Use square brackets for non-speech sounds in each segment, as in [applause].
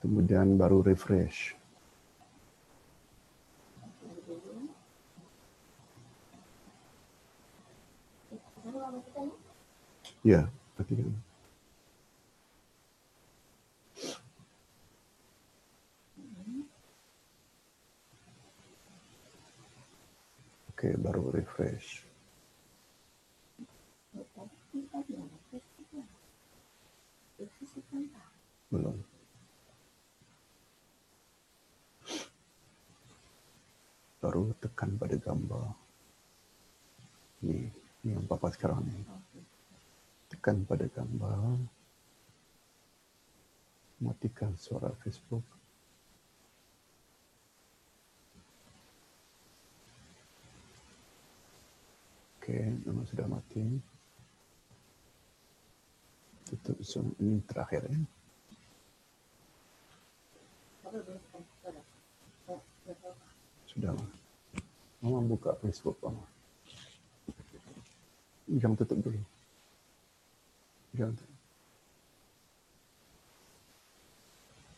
kemudian baru refresh. Ya, perhatikan. Okey, baru refresh. Belum. Baru tekan pada gambar. Ni, ni yang papa sekarang ni. Tekan pada gambar. Matikan suara Facebook. Okey, memang sudah mati. Tutup Zoom ini terakhir ya. Sudah. Mama buka Facebook Mama. Jangan tutup dulu. Jangan tutup.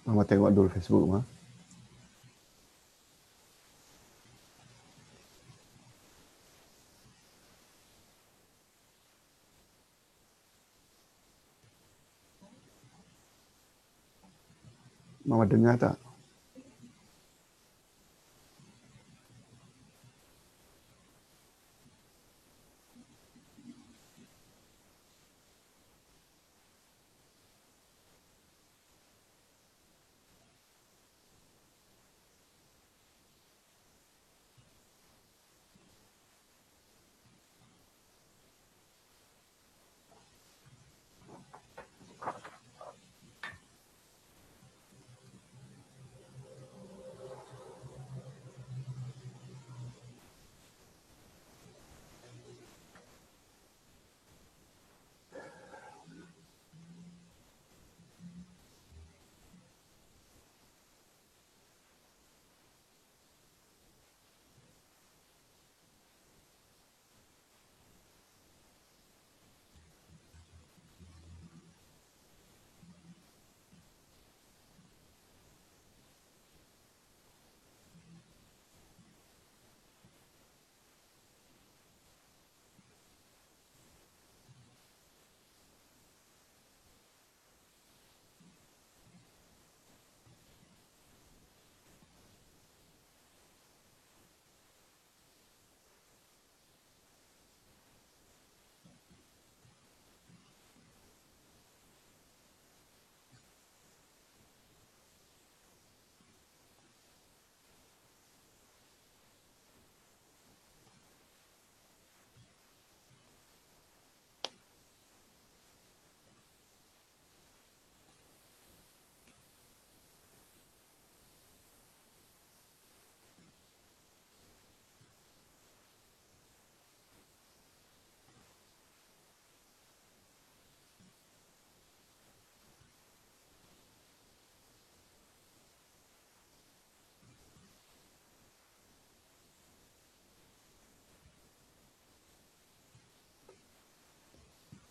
Mama tengok dulu Facebook Mama. Mama dengar tak?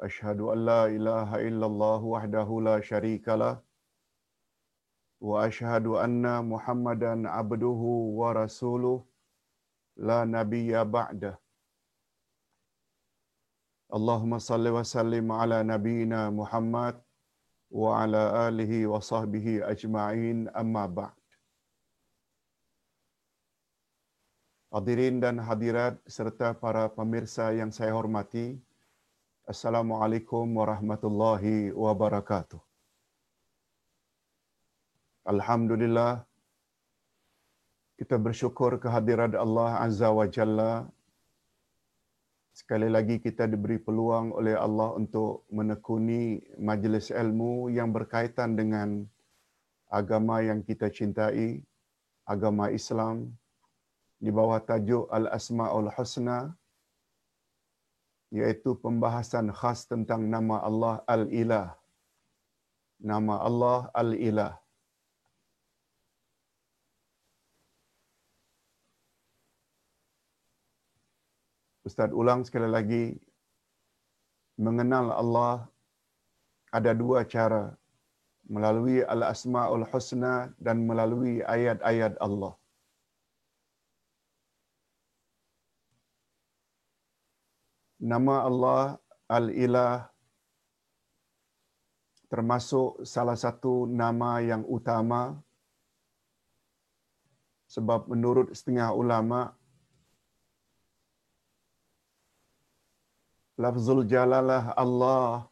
أشهد أن لا إله إلا الله وحده لا شريك له وأشهد أن محمدا عبده ورسوله لا نبي بعده اللهم صل وسلم على نبينا محمد وعلى آله وصحبه أجمعين أما بعد Hadirin dan hadirat serta para pemirsa yang saya hormati, Assalamualaikum warahmatullahi wabarakatuh. Alhamdulillah kita bersyukur kehadiran Allah Azza wa Jalla. Sekali lagi kita diberi peluang oleh Allah untuk menekuni majlis ilmu yang berkaitan dengan agama yang kita cintai, agama Islam di bawah tajuk Al-Asma'ul Husna iaitu pembahasan khas tentang nama Allah Al-Ilah. Nama Allah Al-Ilah. Ustaz ulang sekali lagi mengenal Allah ada dua cara melalui al-asmaul husna dan melalui ayat-ayat Allah. Nama Allah Al-Ilah termasuk salah satu nama yang utama sebab menurut setengah ulama lafzul jalalah Allah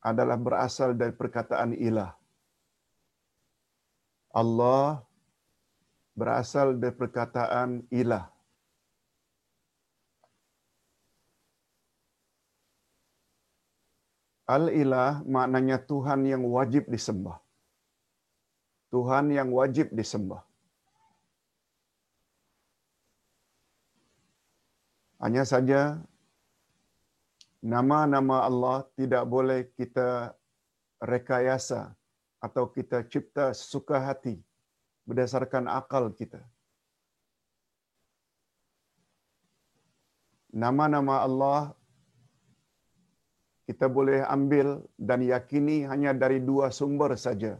adalah berasal dari perkataan ilah. Allah berasal dari perkataan ilah. Al-ilah maknanya Tuhan yang wajib disembah. Tuhan yang wajib disembah. Hanya saja nama-nama Allah tidak boleh kita rekayasa atau kita cipta suka hati berdasarkan akal kita. Nama-nama Allah kita boleh ambil dan yakini hanya dari dua sumber saja,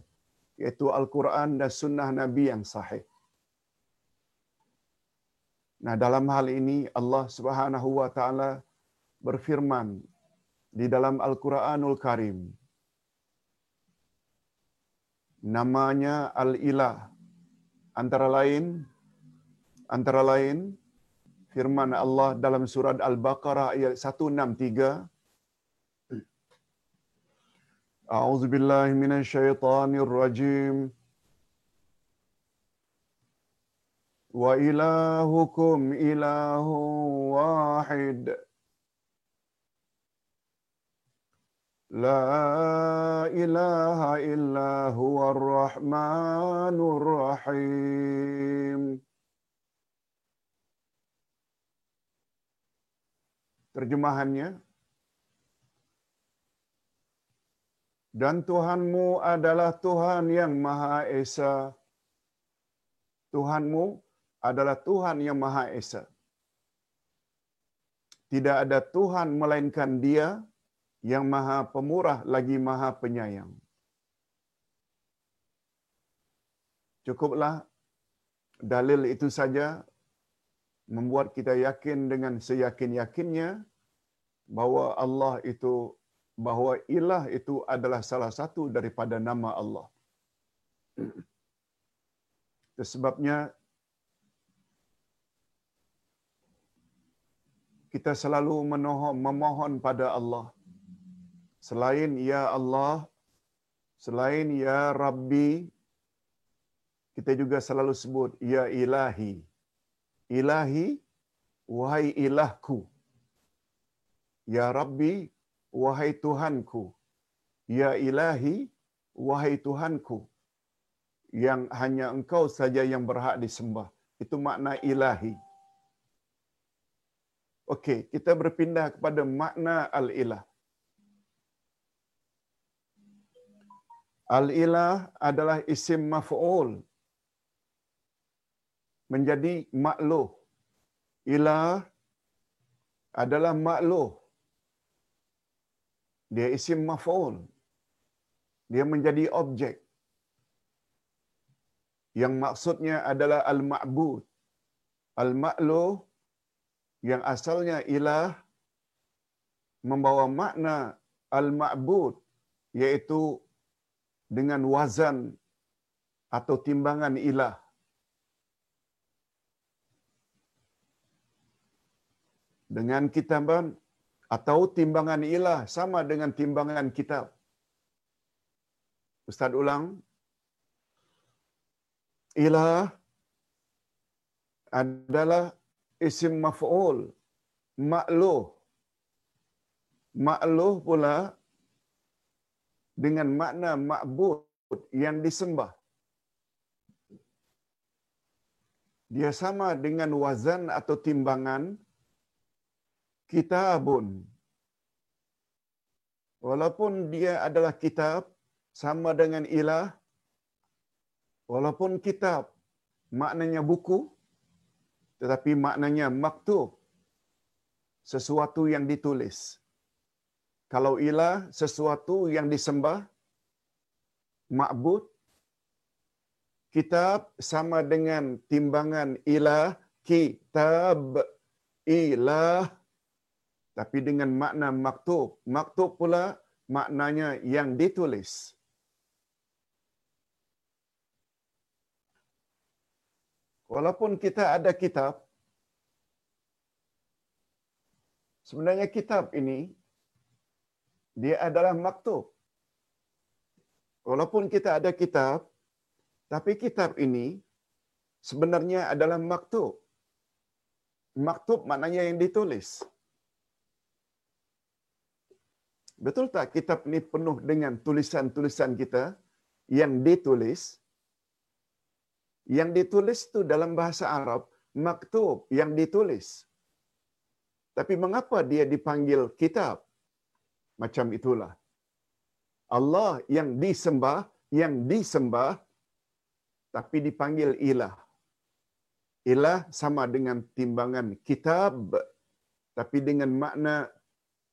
yaitu Al-Quran dan Sunnah Nabi yang sahih. Nah, dalam hal ini Allah Subhanahu wa taala berfirman di dalam Al-Quranul Karim. Namanya Al-Ilah. Antara lain, antara lain, firman Allah dalam surat Al-Baqarah ayat 163. A'udzu billahi minasyaitonir rajim. Wa ilahukum ilahu wahid. لا إله إلا هو الرحمن الرحيم Terjemahannya Dan Tuhanmu adalah Tuhan yang Maha Esa. Tuhanmu adalah Tuhan yang Maha Esa. Tidak ada Tuhan melainkan Dia yang maha pemurah lagi maha penyayang. Cukuplah dalil itu saja membuat kita yakin dengan seyakin-yakinnya bahwa Allah itu bahwa ilah itu adalah salah satu daripada nama Allah. Sebabnya kita selalu menohon, memohon pada Allah selain ya Allah, selain ya Rabbi, kita juga selalu sebut ya Ilahi. Ilahi, wahai ilahku. Ya Rabbi, wahai Tuhanku. Ya Ilahi, wahai Tuhanku. yang hanya engkau saja yang berhak disembah. Itu makna ilahi. Okey, kita berpindah kepada makna al-ilah. Al-ilah adalah isim maf'ul. Menjadi makluh. Ilah adalah makluh. Dia isim maf'ul. Dia menjadi objek. Yang maksudnya adalah al-ma'bud. Al-ma'luh yang asalnya ilah membawa makna al-ma'bud iaitu dengan wazan atau timbangan ilah. Dengan kitaban atau timbangan ilah sama dengan timbangan kitab. Ustaz ulang. Ilah adalah isim maf'ul. Ma'luh. Ma'luh pula dengan makna ma'bud yang disembah. Dia sama dengan wazan atau timbangan kitabun. Walaupun dia adalah kitab, sama dengan ilah, walaupun kitab maknanya buku, tetapi maknanya maktub, sesuatu yang ditulis. Kalau ilah sesuatu yang disembah, ma'bud, kitab sama dengan timbangan ilah, kitab, ilah, tapi dengan makna maktub. Maktub pula maknanya yang ditulis. Walaupun kita ada kitab, sebenarnya kitab ini dia adalah maktub. Walaupun kita ada kitab, tapi kitab ini sebenarnya adalah maktub. Maktub maknanya yang ditulis. Betul tak kitab ini penuh dengan tulisan-tulisan kita yang ditulis? Yang ditulis itu dalam bahasa Arab, maktub yang ditulis. Tapi mengapa dia dipanggil kitab? Macam itulah. Allah yang disembah, yang disembah, tapi dipanggil ilah. Ilah sama dengan timbangan kitab, tapi dengan makna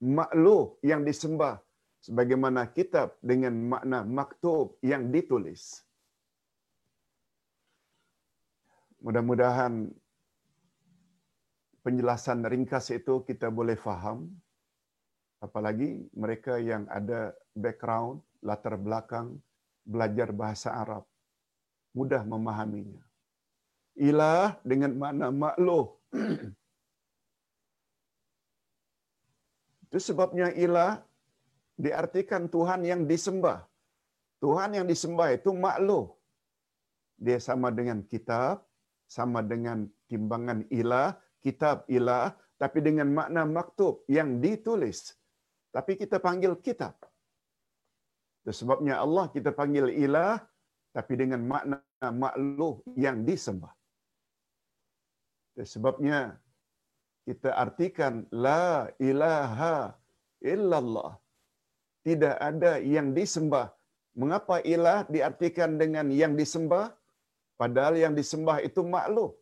makluh yang disembah. Sebagaimana kitab dengan makna maktub yang ditulis. Mudah-mudahan penjelasan ringkas itu kita boleh faham. Apalagi mereka yang ada background, latar belakang, belajar bahasa Arab. Mudah memahaminya. Ilah dengan makna makluh. [clears throat] Itu sebabnya ilah diartikan Tuhan yang disembah. Tuhan yang disembah itu makluh. Dia sama dengan kitab, sama dengan timbangan ilah, kitab ilah, tapi dengan makna maktub yang ditulis. Tapi kita panggil kitab. Itu sebabnya Allah kita panggil ilah, tapi dengan makna makluh yang disembah. Itu sebabnya kita artikan la ilaha illallah. Tidak ada yang disembah. Mengapa ilah diartikan dengan yang disembah? Padahal yang disembah itu makhluk.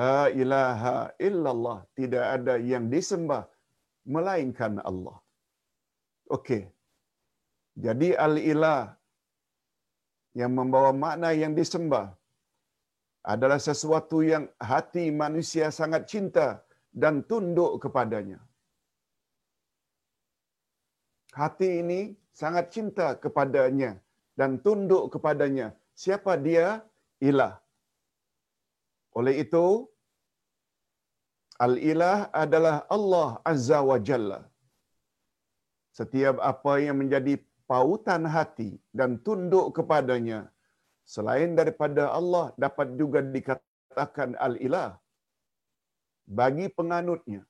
La ilaha illallah. Tidak ada yang disembah melainkan Allah. Okey. Jadi al-ilah yang membawa makna yang disembah adalah sesuatu yang hati manusia sangat cinta dan tunduk kepadanya. Hati ini sangat cinta kepadanya dan tunduk kepadanya. Siapa dia? Ilah. Oleh itu, Al-Ilah adalah Allah Azza wa Jalla. Setiap apa yang menjadi pautan hati dan tunduk kepadanya, selain daripada Allah dapat juga dikatakan Al-Ilah bagi penganutnya.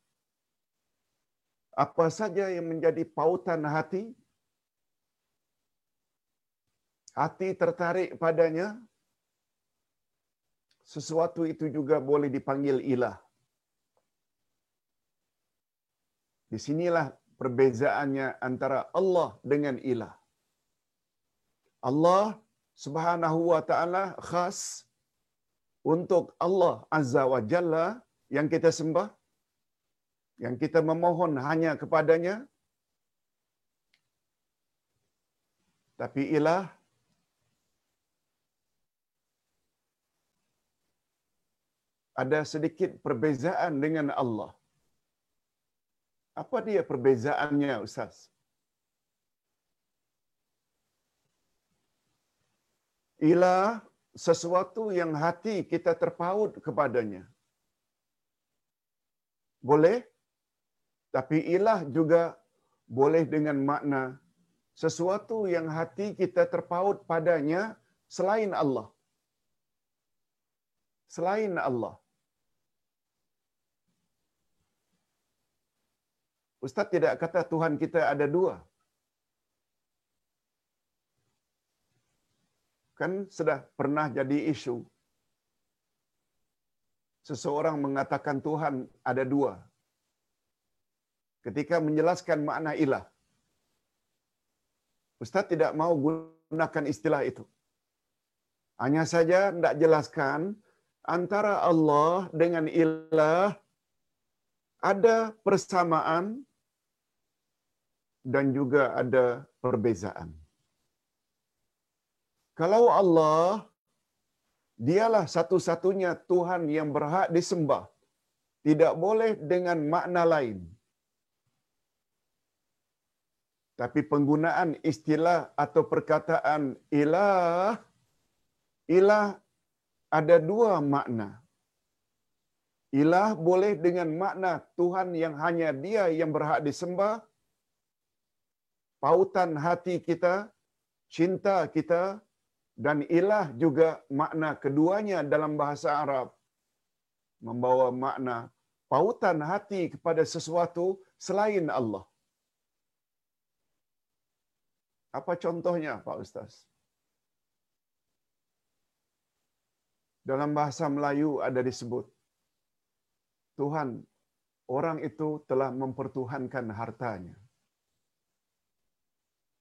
Apa saja yang menjadi pautan hati hati tertarik padanya, sesuatu itu juga boleh dipanggil ilah. Di sinilah perbezaannya antara Allah dengan ilah. Allah Subhanahu wa taala khas untuk Allah Azza wa Jalla yang kita sembah yang kita memohon hanya kepadanya tapi ilah ada sedikit perbezaan dengan Allah. Apa dia perbezaannya Ustaz? Ilah sesuatu yang hati kita terpaut kepadanya. Boleh? Tapi ilah juga boleh dengan makna sesuatu yang hati kita terpaut padanya selain Allah. Selain Allah. Ustaz tidak kata Tuhan kita ada dua. Kan sudah pernah jadi isu. Seseorang mengatakan Tuhan ada dua. Ketika menjelaskan makna ilah. Ustaz tidak mau gunakan istilah itu. Hanya saja tidak jelaskan antara Allah dengan ilah ada persamaan dan juga ada perbezaan. Kalau Allah dialah satu-satunya Tuhan yang berhak disembah, tidak boleh dengan makna lain. Tapi penggunaan istilah atau perkataan ilah, ilah ada dua makna. Ilah boleh dengan makna Tuhan yang hanya dia yang berhak disembah, pautan hati kita, cinta kita, dan ilah juga makna keduanya dalam bahasa Arab membawa makna pautan hati kepada sesuatu selain Allah. Apa contohnya Pak Ustaz? Dalam bahasa Melayu ada disebut Tuhan orang itu telah mempertuhankan hartanya.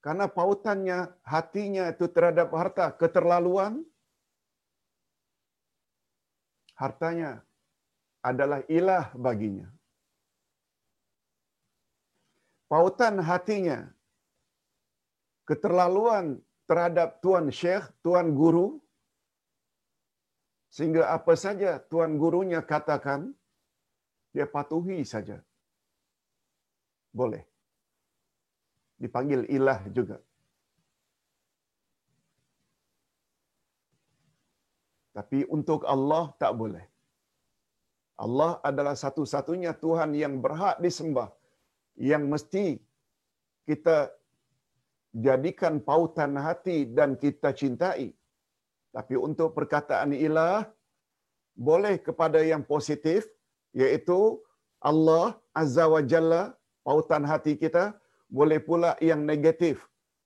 Karena pautannya hatinya itu terhadap harta keterlaluan, hartanya adalah ilah baginya. Pautan hatinya keterlaluan terhadap tuan syekh, tuan guru, sehingga apa saja tuan gurunya katakan, dia patuhi saja. Boleh. Dipanggil ilah juga. Tapi untuk Allah tak boleh. Allah adalah satu-satunya Tuhan yang berhak disembah. Yang mesti kita jadikan pautan hati dan kita cintai. Tapi untuk perkataan ilah, boleh kepada yang positif, iaitu Allah Azza wa Jalla, pautan hati kita, boleh pula yang negatif,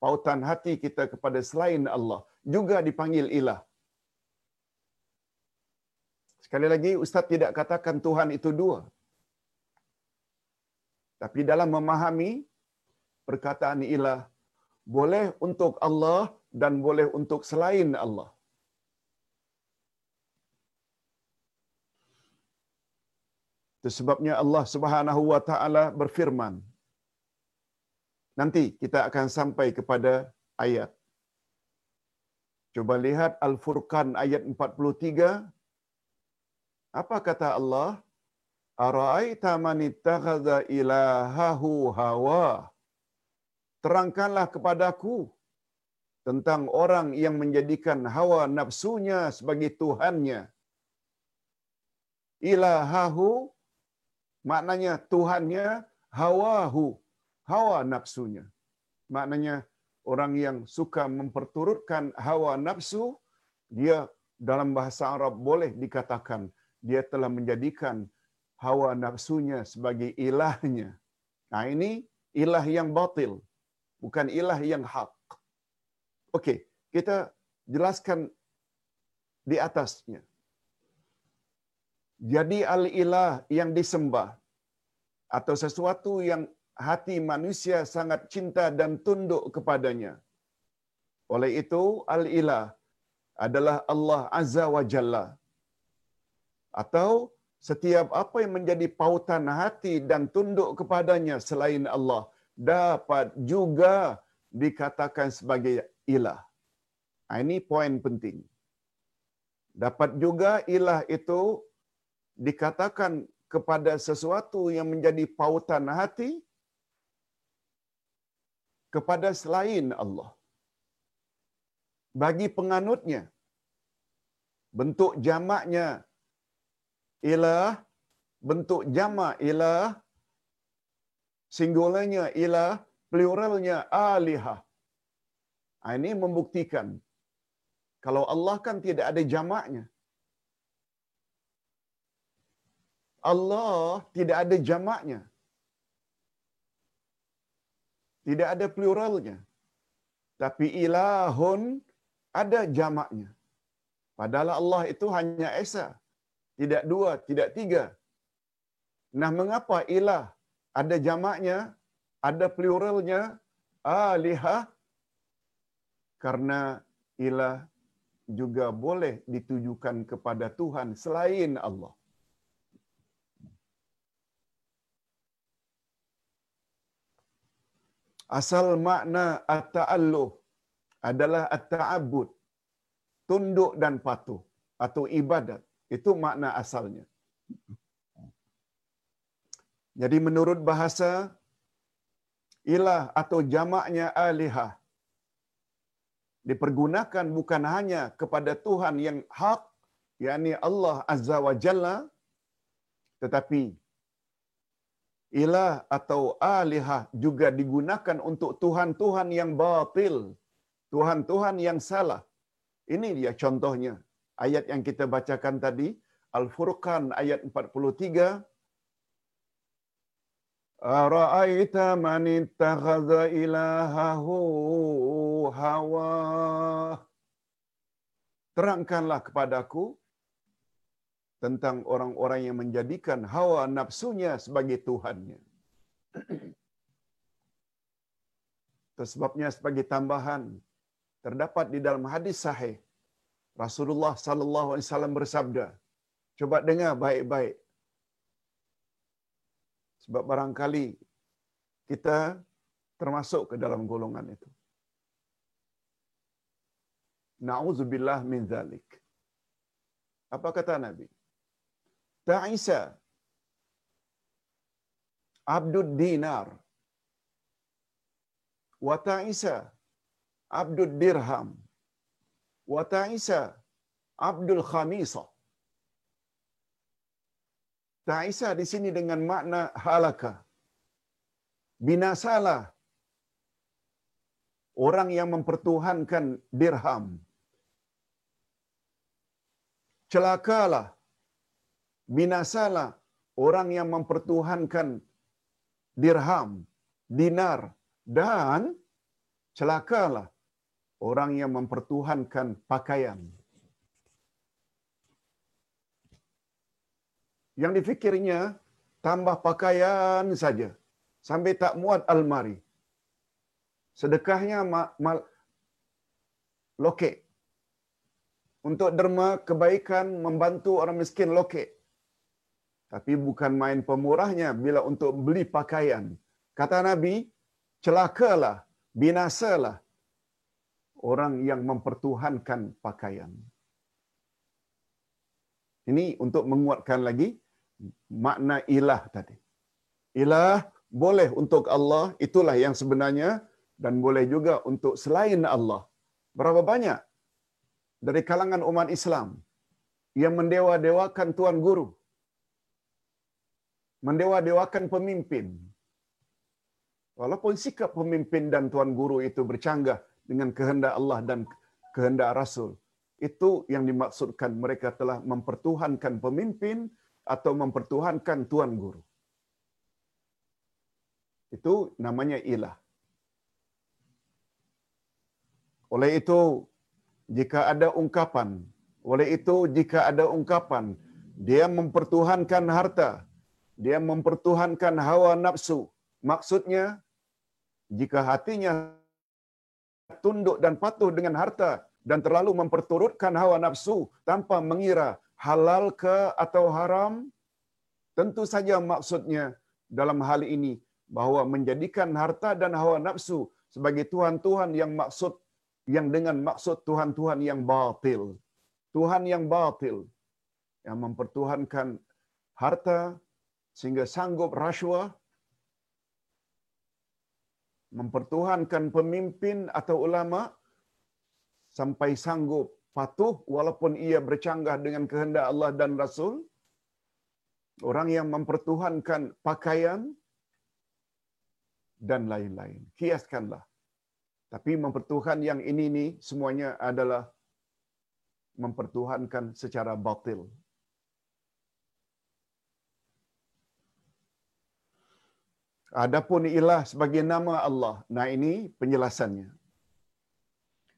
pautan hati kita kepada selain Allah, juga dipanggil ilah. Sekali lagi, Ustaz tidak katakan Tuhan itu dua. Tapi dalam memahami perkataan ilah, boleh untuk Allah dan boleh untuk selain Allah. Sebabnya Allah Subhanahu wa taala berfirman. Nanti kita akan sampai kepada ayat. Coba lihat Al-Furqan ayat 43. Apa kata Allah? Ara'aita man ittakhadha ilahahu hawa? Terangkanlah kepadaku tentang orang yang menjadikan hawa nafsunya sebagai tuhannya. Ilahahu maknanya tuhannya hawahu, hawa nafsunya. Maknanya orang yang suka memperturutkan hawa nafsu, dia dalam bahasa Arab boleh dikatakan dia telah menjadikan hawa nafsunya sebagai ilahnya. Nah ini ilah yang batil, bukan ilah yang hak. Okey, kita jelaskan di atasnya. Jadi al-ilah yang disembah atau sesuatu yang hati manusia sangat cinta dan tunduk kepadanya. Oleh itu, al-ilah adalah Allah Azza wa Jalla. Atau setiap apa yang menjadi pautan hati dan tunduk kepadanya selain Allah dapat juga dikatakan sebagai ilah. Ini poin penting. Dapat juga ilah itu dikatakan kepada sesuatu yang menjadi pautan hati kepada selain Allah. Bagi penganutnya, bentuk jamaknya ilah, bentuk jamak ilah, singularnya ilah, pluralnya alihah. Ini membuktikan kalau Allah kan tidak ada jamaknya. Allah tidak ada jamaknya. Tidak ada pluralnya. Tapi ilahun ada jamaknya. Padahal Allah itu hanya Esa. Tidak dua, tidak tiga. Nah, mengapa ilah ada jamaknya, ada pluralnya, alihah? Karena ilah juga boleh ditujukan kepada Tuhan selain Allah. Asal makna at-ta'alluh adalah at-ta'abbud, tunduk dan patuh atau ibadat. Itu makna asalnya. Jadi menurut bahasa ilah atau jamaknya alihah dipergunakan bukan hanya kepada Tuhan yang hak, yakni Allah Azza wa Jalla, tetapi ilah atau alihah juga digunakan untuk Tuhan-Tuhan yang batil, Tuhan-Tuhan yang salah. Ini dia contohnya. Ayat yang kita bacakan tadi, Al-Furqan ayat 43, Ara'aita man ittakhadha ilahahu hawa. Terangkanlah kepadaku tentang orang-orang yang menjadikan hawa nafsunya sebagai Tuhannya. [clears throat] Sebabnya sebagai tambahan terdapat di dalam hadis sahih Rasulullah sallallahu alaihi wasallam bersabda, coba dengar baik-baik sebab barangkali kita termasuk ke dalam golongan itu. Na'udzubillah min zalik. Apa kata Nabi? Ta'isa abdud dinar wa ta'isa abdud dirham wa ta'isa abdul khamisah Ta'isa di sini dengan makna halaka. Binasalah orang yang mempertuhankan dirham. Celakalah. Binasalah orang yang mempertuhankan dirham, dinar dan celakalah orang yang mempertuhankan pakaian. yang difikirnya tambah pakaian saja sampai tak muat almari. Sedekahnya ma- ma- lokek. Untuk derma kebaikan membantu orang miskin lokek. Tapi bukan main pemurahnya bila untuk beli pakaian. Kata Nabi, celakalah, binasalah orang yang mempertuhankan pakaian. Ini untuk menguatkan lagi makna ilah tadi. Ilah boleh untuk Allah, itulah yang sebenarnya dan boleh juga untuk selain Allah. Berapa banyak dari kalangan umat Islam yang mendewa-dewakan tuan guru, mendewa-dewakan pemimpin. Walaupun sikap pemimpin dan tuan guru itu bercanggah dengan kehendak Allah dan kehendak Rasul, itu yang dimaksudkan mereka telah mempertuhankan pemimpin atau mempertuhankan tuan guru. Itu namanya ilah. Oleh itu jika ada ungkapan. Oleh itu, jika ada ungkapan, dia mempertuhankan harta, dia mempertuhankan hawa nafsu. Maksudnya, jika hatinya tunduk dan patuh dengan harta dan terlalu memperturutkan hawa nafsu tanpa mengira halal ke atau haram, tentu saja maksudnya dalam hal ini bahawa menjadikan harta dan hawa nafsu sebagai tuhan-tuhan yang maksud yang dengan maksud tuhan-tuhan yang batil. Tuhan yang batil yang mempertuhankan harta sehingga sanggup rasuah mempertuhankan pemimpin atau ulama sampai sanggup patuh walaupun ia bercanggah dengan kehendak Allah dan Rasul. Orang yang mempertuhankan pakaian dan lain-lain. Kiaskanlah. Tapi mempertuhan yang ini ni semuanya adalah mempertuhankan secara batil Adapun ilah sebagai nama Allah. Nah ini penjelasannya.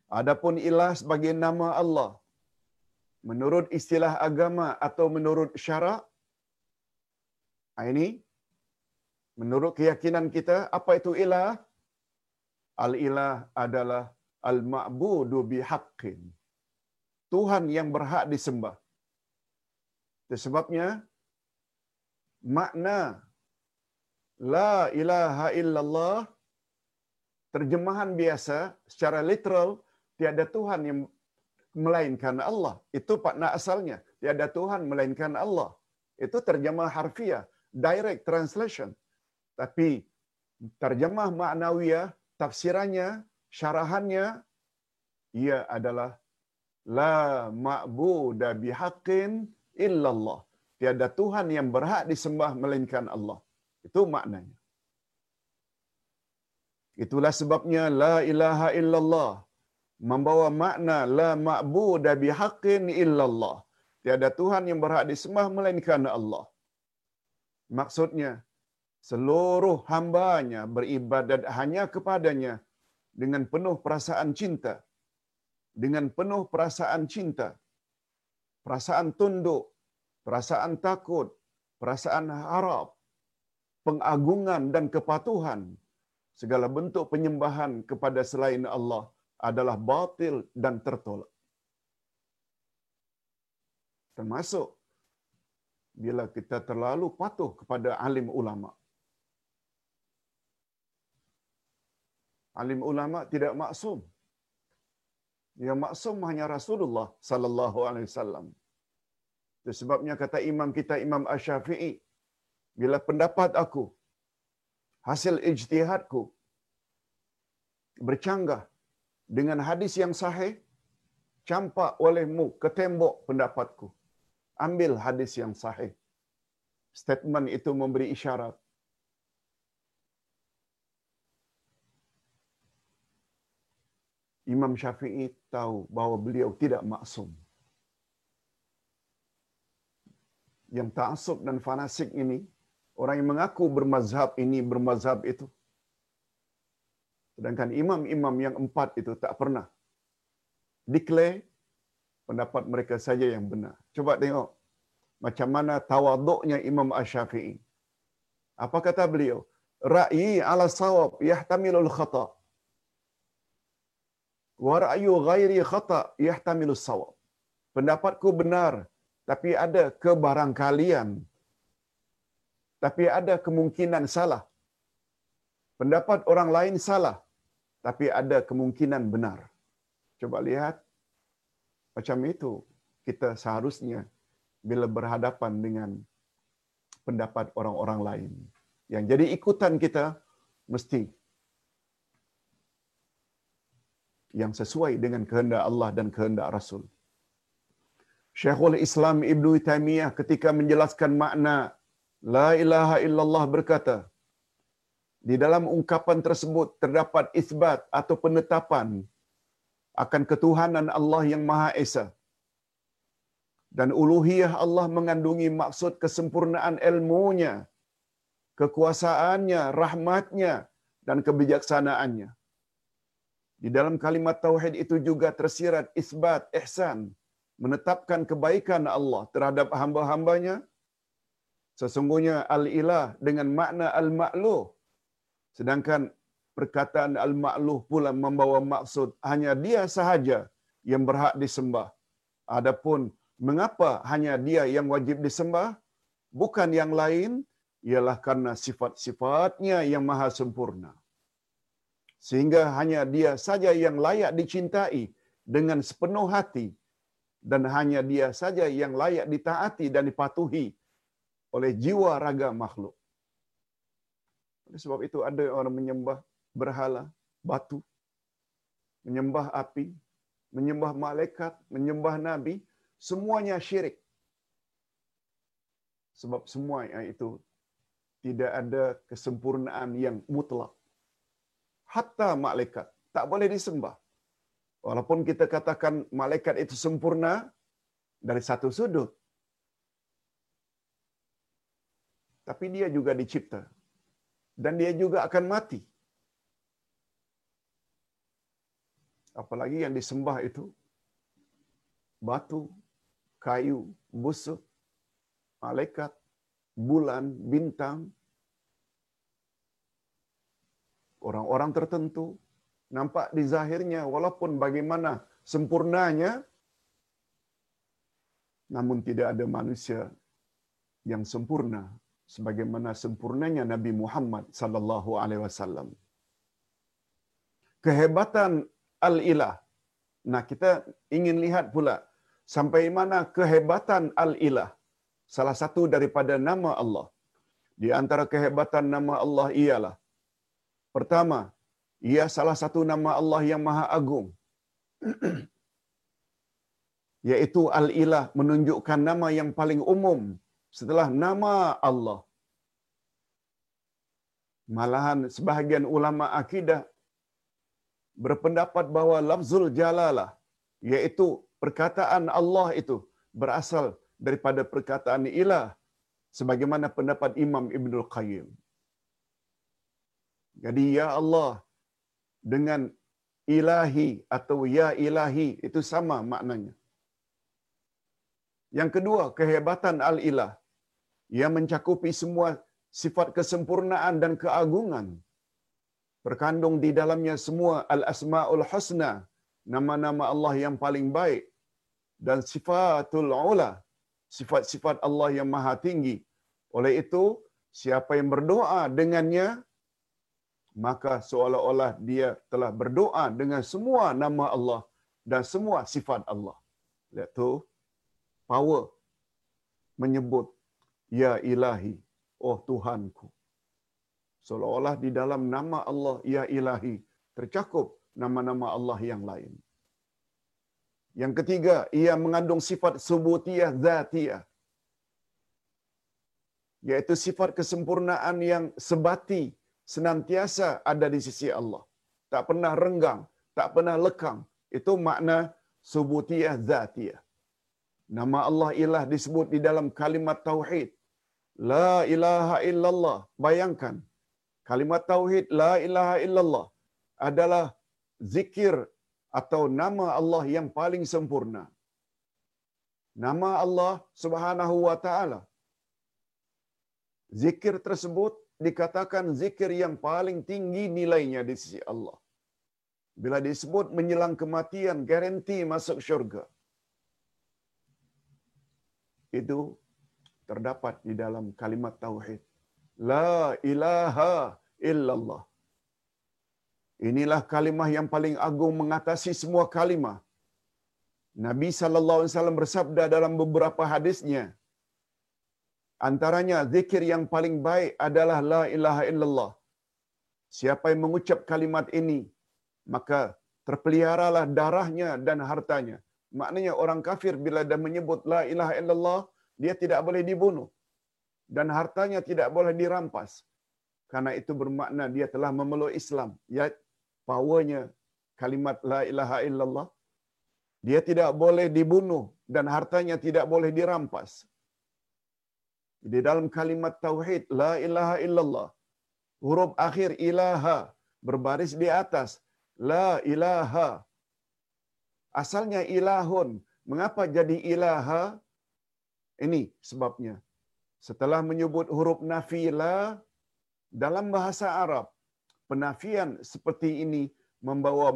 Adapun ilah sebagai nama Allah. Menurut istilah agama atau menurut syarak. Nah ini. Menurut keyakinan kita, apa itu ilah? Al-ilah adalah al-ma'budu bihaqqin. Tuhan yang berhak disembah. Sebabnya, makna La ilaha illallah terjemahan biasa secara literal tiada Tuhan yang melainkan Allah. Itu makna asalnya. Tiada Tuhan melainkan Allah. Itu terjemah harfiah, direct translation. Tapi terjemah maknawiyah, tafsirannya, syarahannya ia adalah la ma'budu bihaqqin illallah. Tiada Tuhan yang berhak disembah melainkan Allah. Itu maknanya. Itulah sebabnya la ilaha illallah membawa makna la ma'budu bihaqqin illallah. Tiada Tuhan yang berhak disembah melainkan Allah. Maksudnya, seluruh hambanya beribadat hanya kepadanya dengan penuh perasaan cinta. Dengan penuh perasaan cinta. Perasaan tunduk, perasaan takut, perasaan harap, pengagungan dan kepatuhan segala bentuk penyembahan kepada selain Allah adalah batil dan tertolak. Termasuk bila kita terlalu patuh kepada alim ulama. Alim ulama tidak maksum. Yang maksum hanya Rasulullah sallallahu alaihi wasallam. Itu sebabnya kata imam kita Imam Asy-Syafi'i, bila pendapat aku, hasil ijtihadku, bercanggah dengan hadis yang sahih, campak olehmu ke tembok pendapatku. Ambil hadis yang sahih. Statement itu memberi isyarat. Imam Syafi'i tahu bahawa beliau tidak maksum. Yang ta'asub dan fanasik ini orang yang mengaku bermazhab ini, bermazhab itu. Sedangkan imam-imam yang empat itu tak pernah declare pendapat mereka saja yang benar. Coba tengok macam mana tawaduknya Imam Ash-Syafi'i. Apa kata beliau? Ra'yi ala sawab yahtamilul khata. Wa ra'yu ghairi khata yahtamilus sawab. Pendapatku benar, tapi ada kebarangkalian tapi ada kemungkinan salah. Pendapat orang lain salah, tapi ada kemungkinan benar. Coba lihat macam itu kita seharusnya bila berhadapan dengan pendapat orang-orang lain. Yang jadi ikutan kita mesti yang sesuai dengan kehendak Allah dan kehendak Rasul. Syekhul Islam Ibn Taimiyah ketika menjelaskan makna La ilaha illallah berkata, di dalam ungkapan tersebut terdapat isbat atau penetapan akan ketuhanan Allah yang Maha Esa. Dan uluhiyah Allah mengandungi maksud kesempurnaan ilmunya, kekuasaannya, rahmatnya, dan kebijaksanaannya. Di dalam kalimat tauhid itu juga tersirat isbat ihsan, menetapkan kebaikan Allah terhadap hamba-hambanya. Sesungguhnya al-ilah dengan makna al-ma'luh. Sedangkan perkataan al-ma'luh pula membawa maksud hanya dia sahaja yang berhak disembah. Adapun mengapa hanya dia yang wajib disembah, bukan yang lain, ialah karena sifat-sifatnya yang maha sempurna. Sehingga hanya dia saja yang layak dicintai dengan sepenuh hati dan hanya dia saja yang layak ditaati dan dipatuhi oleh jiwa raga makhluk. Oleh sebab itu ada orang menyembah berhala, batu, menyembah api, menyembah malaikat, menyembah nabi, semuanya syirik. Sebab semua itu tidak ada kesempurnaan yang mutlak. Hatta malaikat tak boleh disembah. Walaupun kita katakan malaikat itu sempurna dari satu sudut. Tapi dia juga dicipta. Dan dia juga akan mati. Apalagi yang disembah itu batu, kayu, busuk, malaikat, bulan, bintang, orang-orang tertentu nampak di zahirnya walaupun bagaimana sempurnanya namun tidak ada manusia yang sempurna sebagaimana sempurnanya Nabi Muhammad sallallahu alaihi wasallam. Kehebatan al-ilah. Nah, kita ingin lihat pula sampai mana kehebatan al-ilah. Salah satu daripada nama Allah. Di antara kehebatan nama Allah ialah pertama, ia salah satu nama Allah yang maha agung. [clears throat] Yaitu Al-Ilah menunjukkan nama yang paling umum setelah nama Allah. Malahan sebahagian ulama akidah berpendapat bahawa lafzul jalalah yaitu perkataan Allah itu berasal daripada perkataan ilah sebagaimana pendapat Imam Ibnul Qayyim. Jadi ya Allah dengan ilahi atau ya ilahi itu sama maknanya. Yang kedua, kehebatan al-ilah yang mencakupi semua sifat kesempurnaan dan keagungan. Berkandung di dalamnya semua al-asma'ul husna, nama-nama Allah yang paling baik dan sifatul ula, sifat-sifat Allah yang maha tinggi. Oleh itu, siapa yang berdoa dengannya, maka seolah-olah dia telah berdoa dengan semua nama Allah dan semua sifat Allah. Lihat tu, power menyebut, Ya ilahi, oh Tuhanku. Seolah-olah di dalam nama Allah, Ya ilahi, tercakup nama-nama Allah yang lain. Yang ketiga, ia mengandung sifat subutiyah zatiyah. Yaitu sifat kesempurnaan yang sebati, senantiasa ada di sisi Allah. Tak pernah renggang, tak pernah lekang. Itu makna subutiyah zatiyah. Nama Allah ilah disebut di dalam kalimat tauhid. La ilaha illallah. Bayangkan, kalimat tauhid la ilaha illallah adalah zikir atau nama Allah yang paling sempurna. Nama Allah Subhanahu wa taala. Zikir tersebut dikatakan zikir yang paling tinggi nilainya di sisi Allah. Bila disebut menjelang kematian, garanti masuk syurga. Itu terdapat di dalam kalimat tauhid. La ilaha illallah. Inilah kalimah yang paling agung mengatasi semua kalimah. Nabi sallallahu alaihi wasallam bersabda dalam beberapa hadisnya, Antaranya zikir yang paling baik adalah la ilaha illallah. Siapa yang mengucap kalimat ini, maka terpeliharalah darahnya dan hartanya. Maknanya orang kafir bila dia menyebut la ilaha illallah, dia tidak boleh dibunuh. Dan hartanya tidak boleh dirampas. Karena itu bermakna dia telah memeluk Islam. Ya, powernya kalimat la ilaha illallah. Dia tidak boleh dibunuh dan hartanya tidak boleh dirampas. Di dalam kalimat tauhid la ilaha illallah huruf akhir ilaha berbaris di atas La ilaha. Asalnya ilahun. Mengapa jadi ilaha? Ini sebabnya. Setelah menyebut huruf nafi la dalam bahasa Arab, penafian seperti ini membawa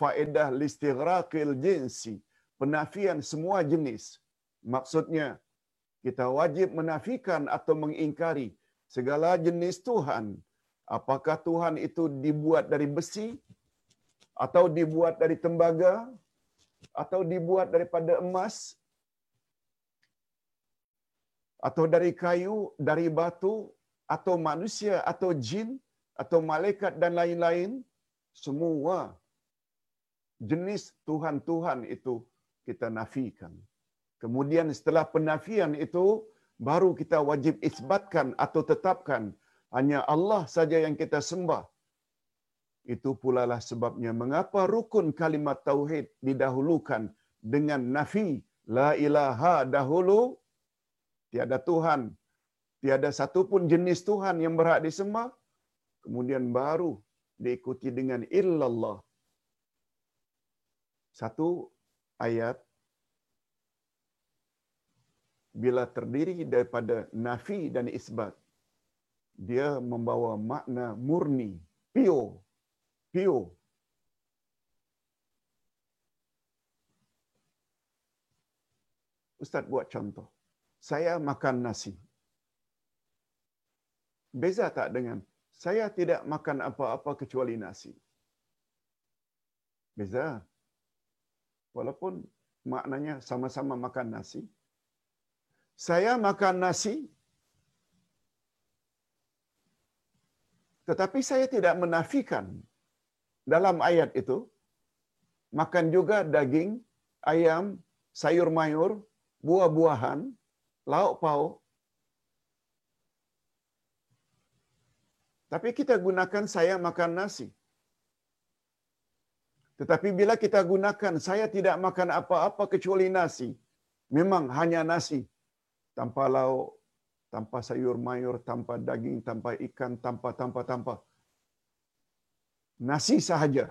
faedah listighraqil jinsi. Penafian semua jenis. Maksudnya, kita wajib menafikan atau mengingkari segala jenis Tuhan. Apakah Tuhan itu dibuat dari besi atau dibuat dari tembaga atau dibuat daripada emas atau dari kayu, dari batu atau manusia atau jin atau malaikat dan lain-lain semua jenis Tuhan-Tuhan itu kita nafikan. Kemudian setelah penafian itu baru kita wajib isbatkan atau tetapkan hanya Allah saja yang kita sembah. Itu pula lah sebabnya mengapa rukun kalimat tauhid didahulukan dengan nafi la ilaha dahulu tiada Tuhan. Tiada satu pun jenis Tuhan yang berhak disembah. Kemudian baru diikuti dengan illallah. Satu ayat. Bila terdiri daripada nafi dan isbat dia membawa makna murni pure pure Ustaz buat contoh saya makan nasi. Beza tak dengan saya tidak makan apa-apa kecuali nasi. Beza. Walaupun maknanya sama-sama makan nasi. Saya makan nasi tetapi saya tidak menafikan dalam ayat itu makan juga daging, ayam, sayur mayur, buah-buahan, lauk pauk. Tapi kita gunakan saya makan nasi. Tetapi bila kita gunakan saya tidak makan apa-apa kecuali nasi, memang hanya nasi tanpa lauk, tanpa sayur mayur, tanpa daging, tanpa ikan, tanpa tanpa tanpa. Nasi sahaja.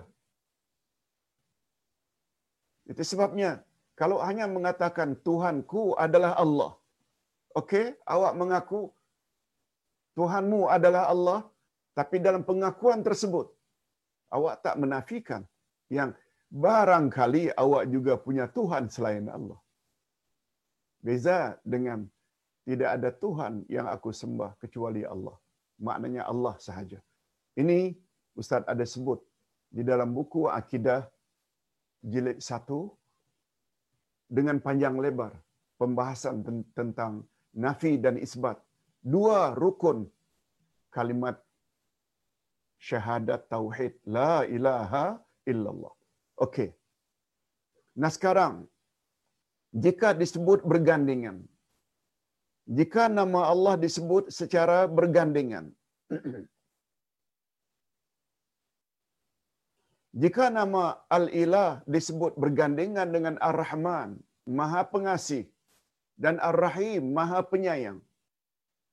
Itu sebabnya kalau hanya mengatakan Tuhanku adalah Allah. Okey, awak mengaku Tuhanmu adalah Allah, tapi dalam pengakuan tersebut awak tak menafikan yang barangkali awak juga punya Tuhan selain Allah. Beza dengan tidak ada Tuhan yang aku sembah kecuali Allah. Maknanya Allah sahaja. Ini Ustaz ada sebut di dalam buku Akidah jilid satu dengan panjang lebar pembahasan tentang nafi dan isbat. Dua rukun kalimat syahadat tauhid la ilaha illallah. Okey. Nah sekarang jika disebut bergandingan jika nama Allah disebut secara bergandengan. [clears throat] Jika nama Al-Ilah disebut bergandengan dengan Ar-Rahman, Maha Pengasih, dan Ar-Rahim, Maha Penyayang.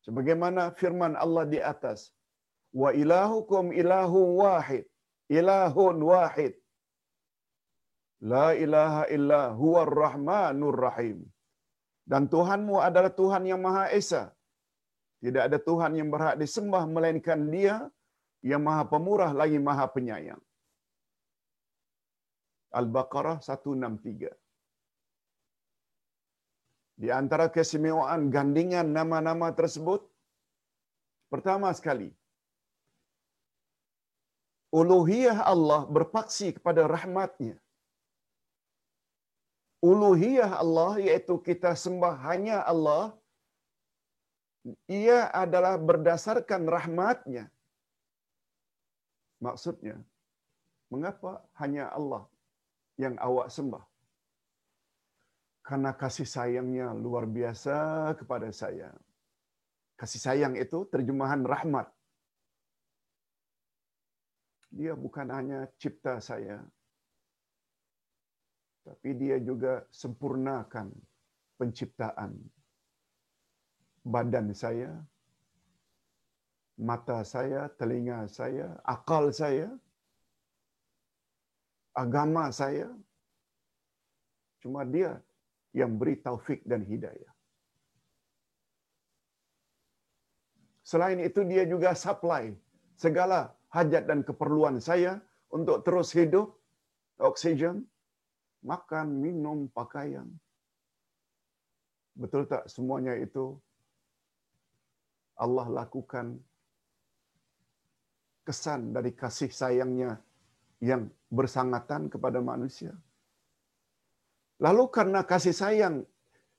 Sebagaimana firman Allah di atas, Wa ilahukum ilahu wahid, ilahun wahid. La ilaha illa huwa rahmanur rahim. Dan Tuhanmu adalah Tuhan yang Maha Esa. Tidak ada Tuhan yang berhak disembah melainkan Dia yang Maha Pemurah lagi Maha Penyayang. Al-Baqarah 163. Di antara kesemewaan gandingan nama-nama tersebut, pertama sekali, uluhiyah Allah berpaksi kepada rahmatnya. Uluhiyah Allah iaitu kita sembah hanya Allah ia adalah berdasarkan rahmatnya. Maksudnya mengapa hanya Allah yang awak sembah karena kasih sayangnya luar biasa kepada saya kasih sayang itu terjemahan rahmat dia bukan hanya cipta saya tapi dia juga sempurnakan penciptaan badan saya, mata saya, telinga saya, akal saya. agama saya. Cuma dia yang beri taufik dan hidayah. Selain itu dia juga supply segala hajat dan keperluan saya untuk terus hidup, oksigen, makan, minum, pakaian. Betul tak semuanya itu Allah lakukan kesan dari kasih sayangnya yang bersangatan kepada manusia. Lalu karena kasih sayang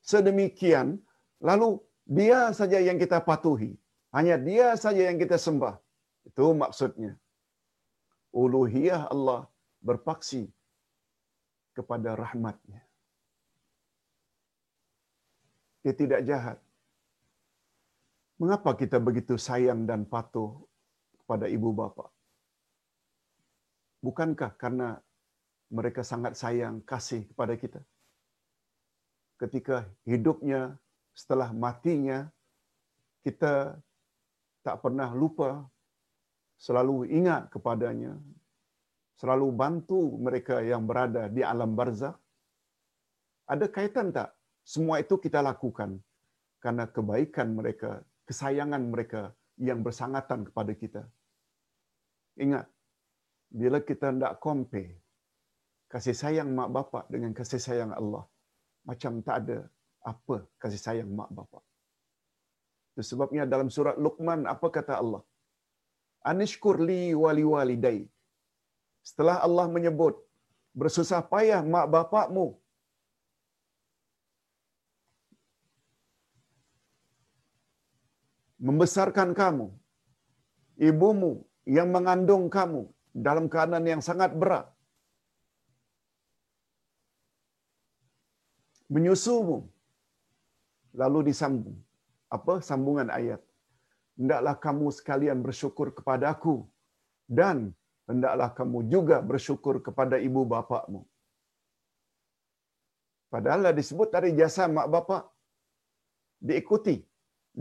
sedemikian, lalu dia saja yang kita patuhi. Hanya dia saja yang kita sembah. Itu maksudnya. Uluhiyah Allah berpaksi kepada rahmatnya. Dia tidak jahat. Mengapa kita begitu sayang dan patuh kepada ibu bapa? Bukankah karena mereka sangat sayang kasih kepada kita? Ketika hidupnya, setelah matinya, kita tak pernah lupa, selalu ingat kepadanya, selalu bantu mereka yang berada di alam barzah. Ada kaitan tak? Semua itu kita lakukan karena kebaikan mereka, kesayangan mereka yang bersangatan kepada kita. Ingat, bila kita tidak compare kasih sayang mak bapak dengan kasih sayang Allah, macam tak ada apa kasih sayang mak bapak. Itu sebabnya dalam surat Luqman apa kata Allah? Anishkur li wali walidai. Setelah Allah menyebut bersusah payah mak bapakmu membesarkan kamu, ibumu yang mengandung kamu dalam keadaan yang sangat berat, menyusumu, lalu disambung. Apa sambungan ayat? Hendaklah kamu sekalian bersyukur kepada aku dan hendaklah kamu juga bersyukur kepada ibu bapakmu. Padahal disebut dari jasa mak bapak diikuti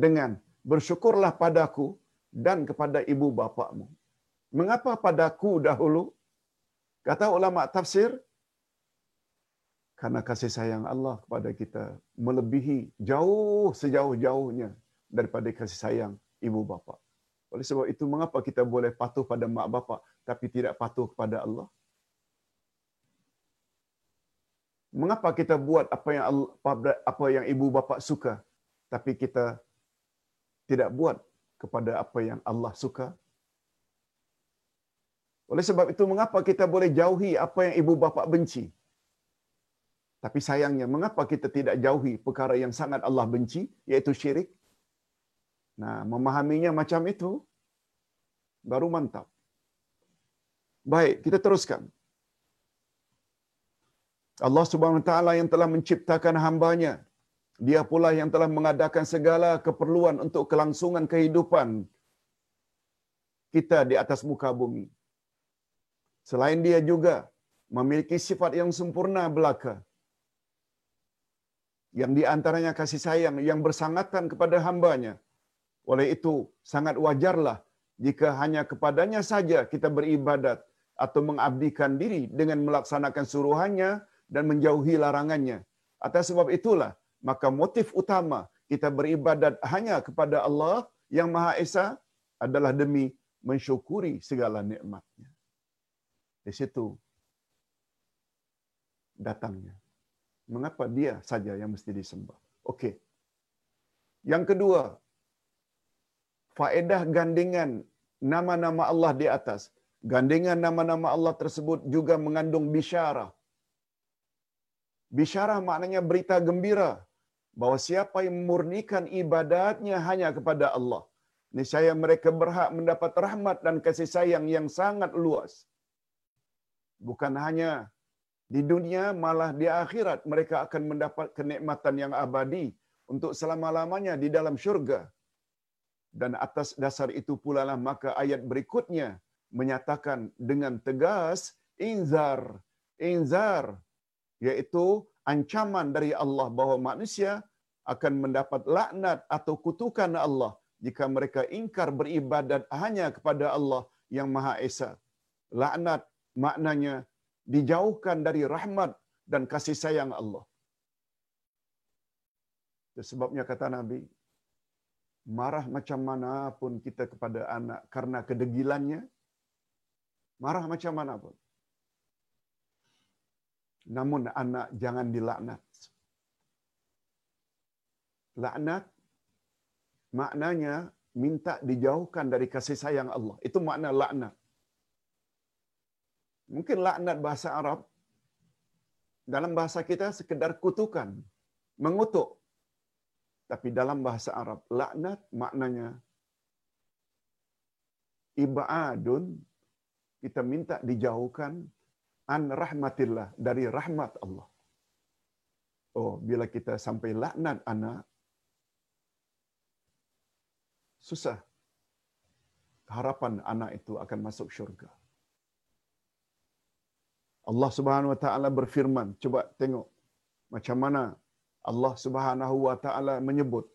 dengan bersyukurlah padaku dan kepada ibu bapakmu. Mengapa padaku dahulu? Kata ulama tafsir, karena kasih sayang Allah kepada kita melebihi jauh sejauh-jauhnya daripada kasih sayang ibu bapa. Oleh sebab itu mengapa kita boleh patuh pada mak bapa tapi tidak patuh kepada Allah? Mengapa kita buat apa yang Allah, apa yang ibu bapa suka tapi kita tidak buat kepada apa yang Allah suka? Oleh sebab itu mengapa kita boleh jauhi apa yang ibu bapa benci? Tapi sayangnya, mengapa kita tidak jauhi perkara yang sangat Allah benci, iaitu syirik? Nah, memahaminya macam itu, baru mantap. Baik, kita teruskan. Allah subhanahu ta'ala yang telah menciptakan hambanya, dia pula yang telah mengadakan segala keperluan untuk kelangsungan kehidupan kita di atas muka bumi. Selain dia juga memiliki sifat yang sempurna belaka, yang di antaranya kasih sayang yang bersangatan kepada hambanya. Oleh itu, sangat wajarlah jika hanya kepadanya saja kita beribadat atau mengabdikan diri dengan melaksanakan suruhannya dan menjauhi larangannya. Atas sebab itulah, maka motif utama kita beribadat hanya kepada Allah yang Maha Esa adalah demi mensyukuri segala nikmatnya. Di situ datangnya. Mengapa dia saja yang mesti disembah? Okey. Yang kedua, faedah gandingan nama-nama Allah di atas. Gandingan nama-nama Allah tersebut juga mengandung bisyarah. Bisyarah maknanya berita gembira bahawa siapa yang memurnikan ibadatnya hanya kepada Allah. Niscaya mereka berhak mendapat rahmat dan kasih sayang yang sangat luas. Bukan hanya di dunia malah di akhirat mereka akan mendapat kenikmatan yang abadi untuk selama-lamanya di dalam syurga. Dan atas dasar itu pula lah maka ayat berikutnya menyatakan dengan tegas inzar, inzar, iaitu ancaman dari Allah bahawa manusia akan mendapat laknat atau kutukan Allah jika mereka ingkar beribadat hanya kepada Allah yang Maha Esa. Laknat maknanya dijauhkan dari rahmat dan kasih sayang Allah. Sebabnya kata Nabi, marah macam mana pun kita kepada anak karena kedegilannya, marah macam mana pun. Namun anak jangan dilaknat. Laknat maknanya minta dijauhkan dari kasih sayang Allah. Itu makna laknat. Mungkin laknat bahasa Arab dalam bahasa kita sekedar kutukan, mengutuk. Tapi dalam bahasa Arab, laknat maknanya ibadun kita minta dijauhkan an rahmatillah dari rahmat Allah. Oh, bila kita sampai laknat anak, susah. Harapan anak itu akan masuk syurga. Allah Subhanahu wa taala berfirman, coba tengok macam mana Allah Subhanahu wa taala menyebut.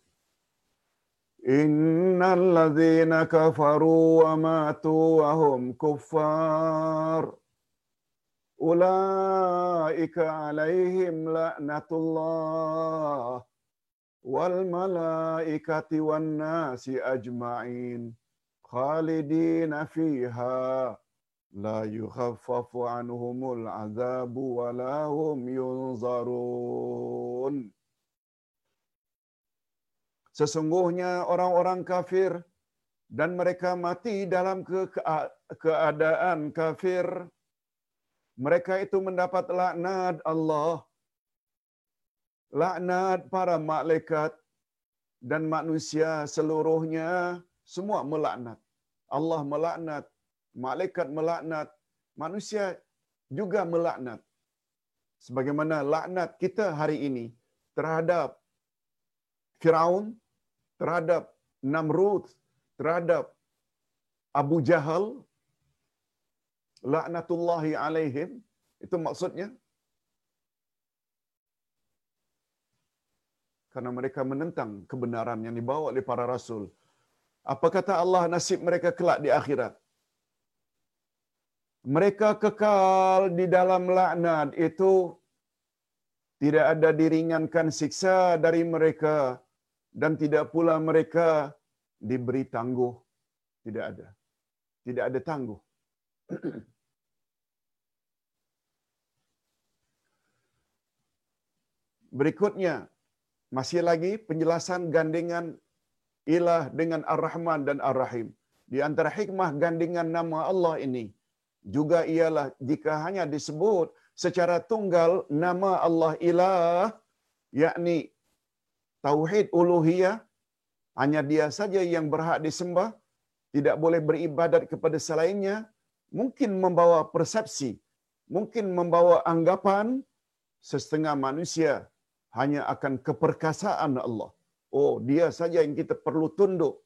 Innal ladzina kafaru wa matu wa hum kuffar. Ulaika alaihim la'natullah. Wal malaikati wan nasi ajma'in. Khalidina fiha yukhaffafu anhumul azabu wa la hum yunzarun. Sesungguhnya orang-orang kafir dan mereka mati dalam ke- keadaan kafir. Mereka itu mendapat laknat Allah laknat para malaikat dan manusia seluruhnya semua melaknat. Allah melaknat malaikat melaknat, manusia juga melaknat. Sebagaimana laknat kita hari ini terhadap Firaun, terhadap Namrud, terhadap Abu Jahal, laknatullahi alaihim, itu maksudnya. Karena mereka menentang kebenaran yang dibawa oleh para rasul. Apa kata Allah nasib mereka kelak di akhirat? Mereka kekal di dalam laknat itu tidak ada diringankan siksa dari mereka dan tidak pula mereka diberi tangguh. Tidak ada. Tidak ada tangguh. [clears throat] Berikutnya masih lagi penjelasan gandengan ilah dengan ar-rahman dan ar-rahim. Di antara hikmah gandengan nama Allah ini juga ialah jika hanya disebut secara tunggal nama Allah ilah yakni tauhid uluhiyah hanya dia saja yang berhak disembah tidak boleh beribadat kepada selainnya mungkin membawa persepsi mungkin membawa anggapan setengah manusia hanya akan keperkasaan Allah. Oh dia saja yang kita perlu tunduk.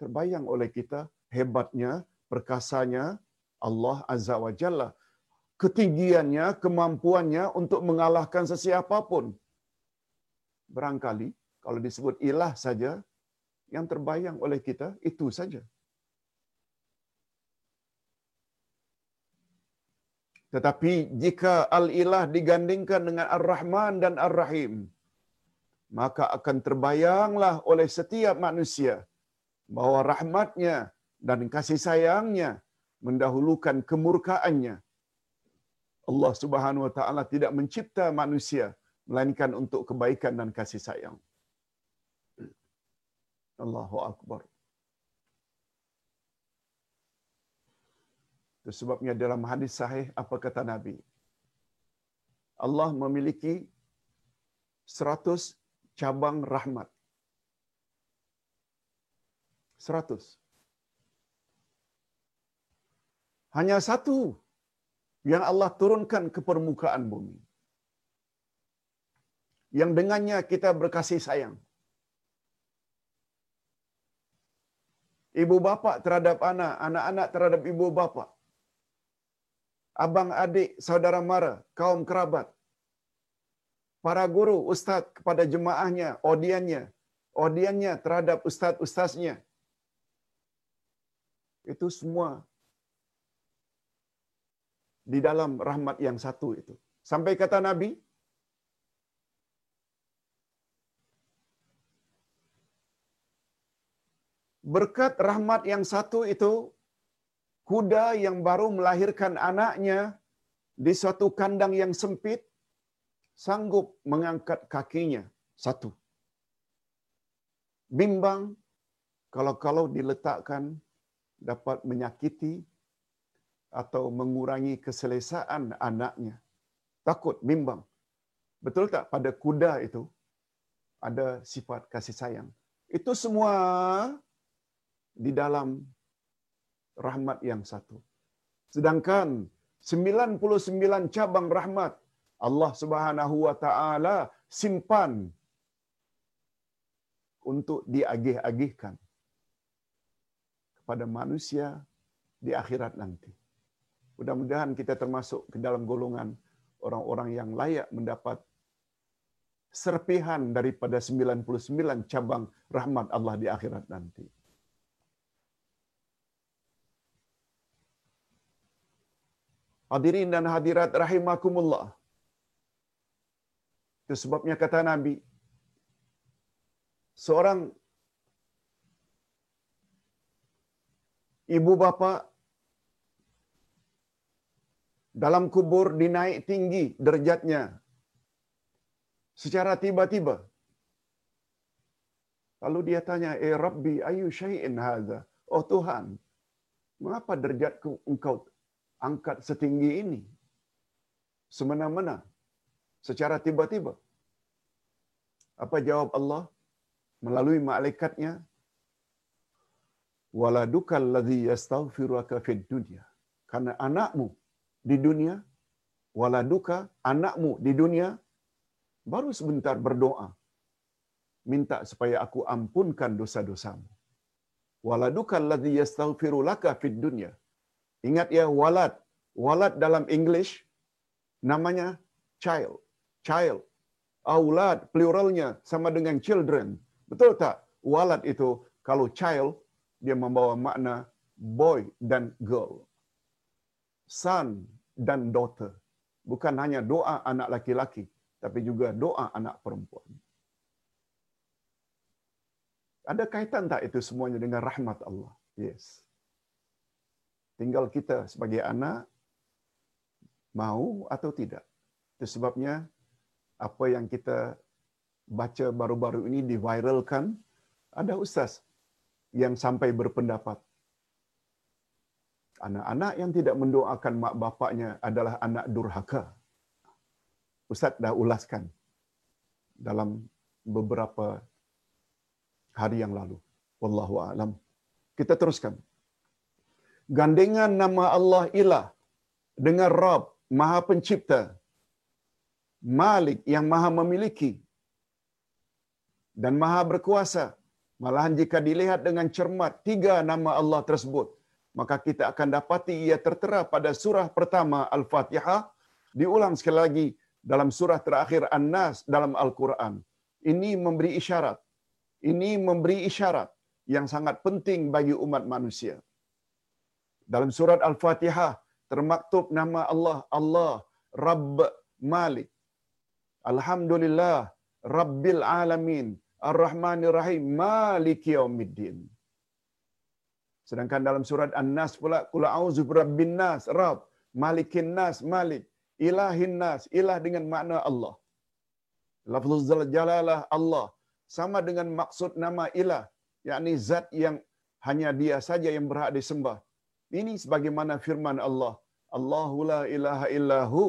Terbayang oleh kita hebatnya perkasanya Allah Azza wa Jalla. Ketinggiannya, kemampuannya untuk mengalahkan sesiapa pun. Barangkali kalau disebut ilah saja, yang terbayang oleh kita itu saja. Tetapi jika al-ilah digandingkan dengan ar-Rahman dan ar-Rahim, maka akan terbayanglah oleh setiap manusia bahwa rahmatnya dan kasih sayangnya mendahulukan kemurkaannya. Allah Subhanahu wa taala tidak mencipta manusia melainkan untuk kebaikan dan kasih sayang. Allahu akbar. Sebabnya dalam hadis sahih apa kata Nabi? Allah memiliki seratus cabang rahmat. Seratus. Hanya satu yang Allah turunkan ke permukaan bumi. Yang dengannya kita berkasih sayang. Ibu bapa terhadap anak, anak-anak terhadap ibu bapa. Abang adik, saudara mara, kaum kerabat. Para guru, ustaz kepada jemaahnya, odiannya, odiannya terhadap ustaz-ustaznya. Itu semua di dalam rahmat yang satu itu. Sampai kata Nabi, berkat rahmat yang satu itu, kuda yang baru melahirkan anaknya di suatu kandang yang sempit, sanggup mengangkat kakinya satu. Bimbang kalau-kalau diletakkan dapat menyakiti atau mengurangi keselesaan anaknya. Takut, bimbang. Betul tak pada kuda itu ada sifat kasih sayang. Itu semua di dalam rahmat yang satu. Sedangkan 99 cabang rahmat Allah Subhanahu wa taala simpan untuk diagih-agihkan kepada manusia di akhirat nanti. Mudah-mudahan kita termasuk ke dalam golongan orang-orang yang layak mendapat serpihan daripada 99 cabang rahmat Allah di akhirat nanti. Hadirin dan hadirat rahimakumullah. Itu sebabnya kata Nabi, seorang ibu bapa dalam kubur dinaik tinggi derajatnya secara tiba-tiba. Lalu dia tanya, "Eh Rabbi, ayu syai'in hadza?" Oh Tuhan, mengapa derajatku engkau angkat setinggi ini? Semena-mena, secara tiba-tiba. Apa jawab Allah melalui malaikatnya? Waladuka allazi yastaghfiruka fid dunya. Karena anakmu di dunia, waladuka anakmu di dunia baru sebentar berdoa minta supaya aku ampunkan dosa-dosamu. Waladuka allazi yastaghfiru laka fid dunya. Ingat ya walad. Walad dalam English namanya child. Child. Aulad pluralnya sama dengan children. Betul tak? Walad itu kalau child dia membawa makna boy dan girl. Son dan daughter. Bukan hanya doa anak laki-laki, tapi juga doa anak perempuan. Ada kaitan tak itu semuanya dengan rahmat Allah? Yes. Tinggal kita sebagai anak mau atau tidak. Itu sebabnya apa yang kita baca baru-baru ini diviralkan, ada ustaz yang sampai berpendapat anak-anak yang tidak mendoakan mak bapaknya adalah anak durhaka. Ustaz dah ulaskan dalam beberapa hari yang lalu. Wallahu a'lam. Kita teruskan. Gandengan nama Allah Ilah dengan Rabb, Maha Pencipta, Malik yang Maha Memiliki dan Maha Berkuasa. Malahan jika dilihat dengan cermat tiga nama Allah tersebut, maka kita akan dapati ia tertera pada surah pertama Al-Fatihah, diulang sekali lagi dalam surah terakhir An-Nas dalam Al-Quran. Ini memberi isyarat. Ini memberi isyarat yang sangat penting bagi umat manusia. Dalam surat Al-Fatihah termaktub nama Allah, Allah Rabb Malik. Alhamdulillah Rabbil Alamin. Ar-Rahmanir Rahim. Malik Yawmiddin. Sedangkan dalam surat An-Nas pula, Kula auzu birabbin nas, Rabb. Malikin nas, Malik ilahin nas, ilah dengan makna Allah. Lafzul jalalah Allah sama dengan maksud nama ilah, yakni zat yang hanya dia saja yang berhak disembah. Ini sebagaimana firman Allah, Allahu la ilaha illahu.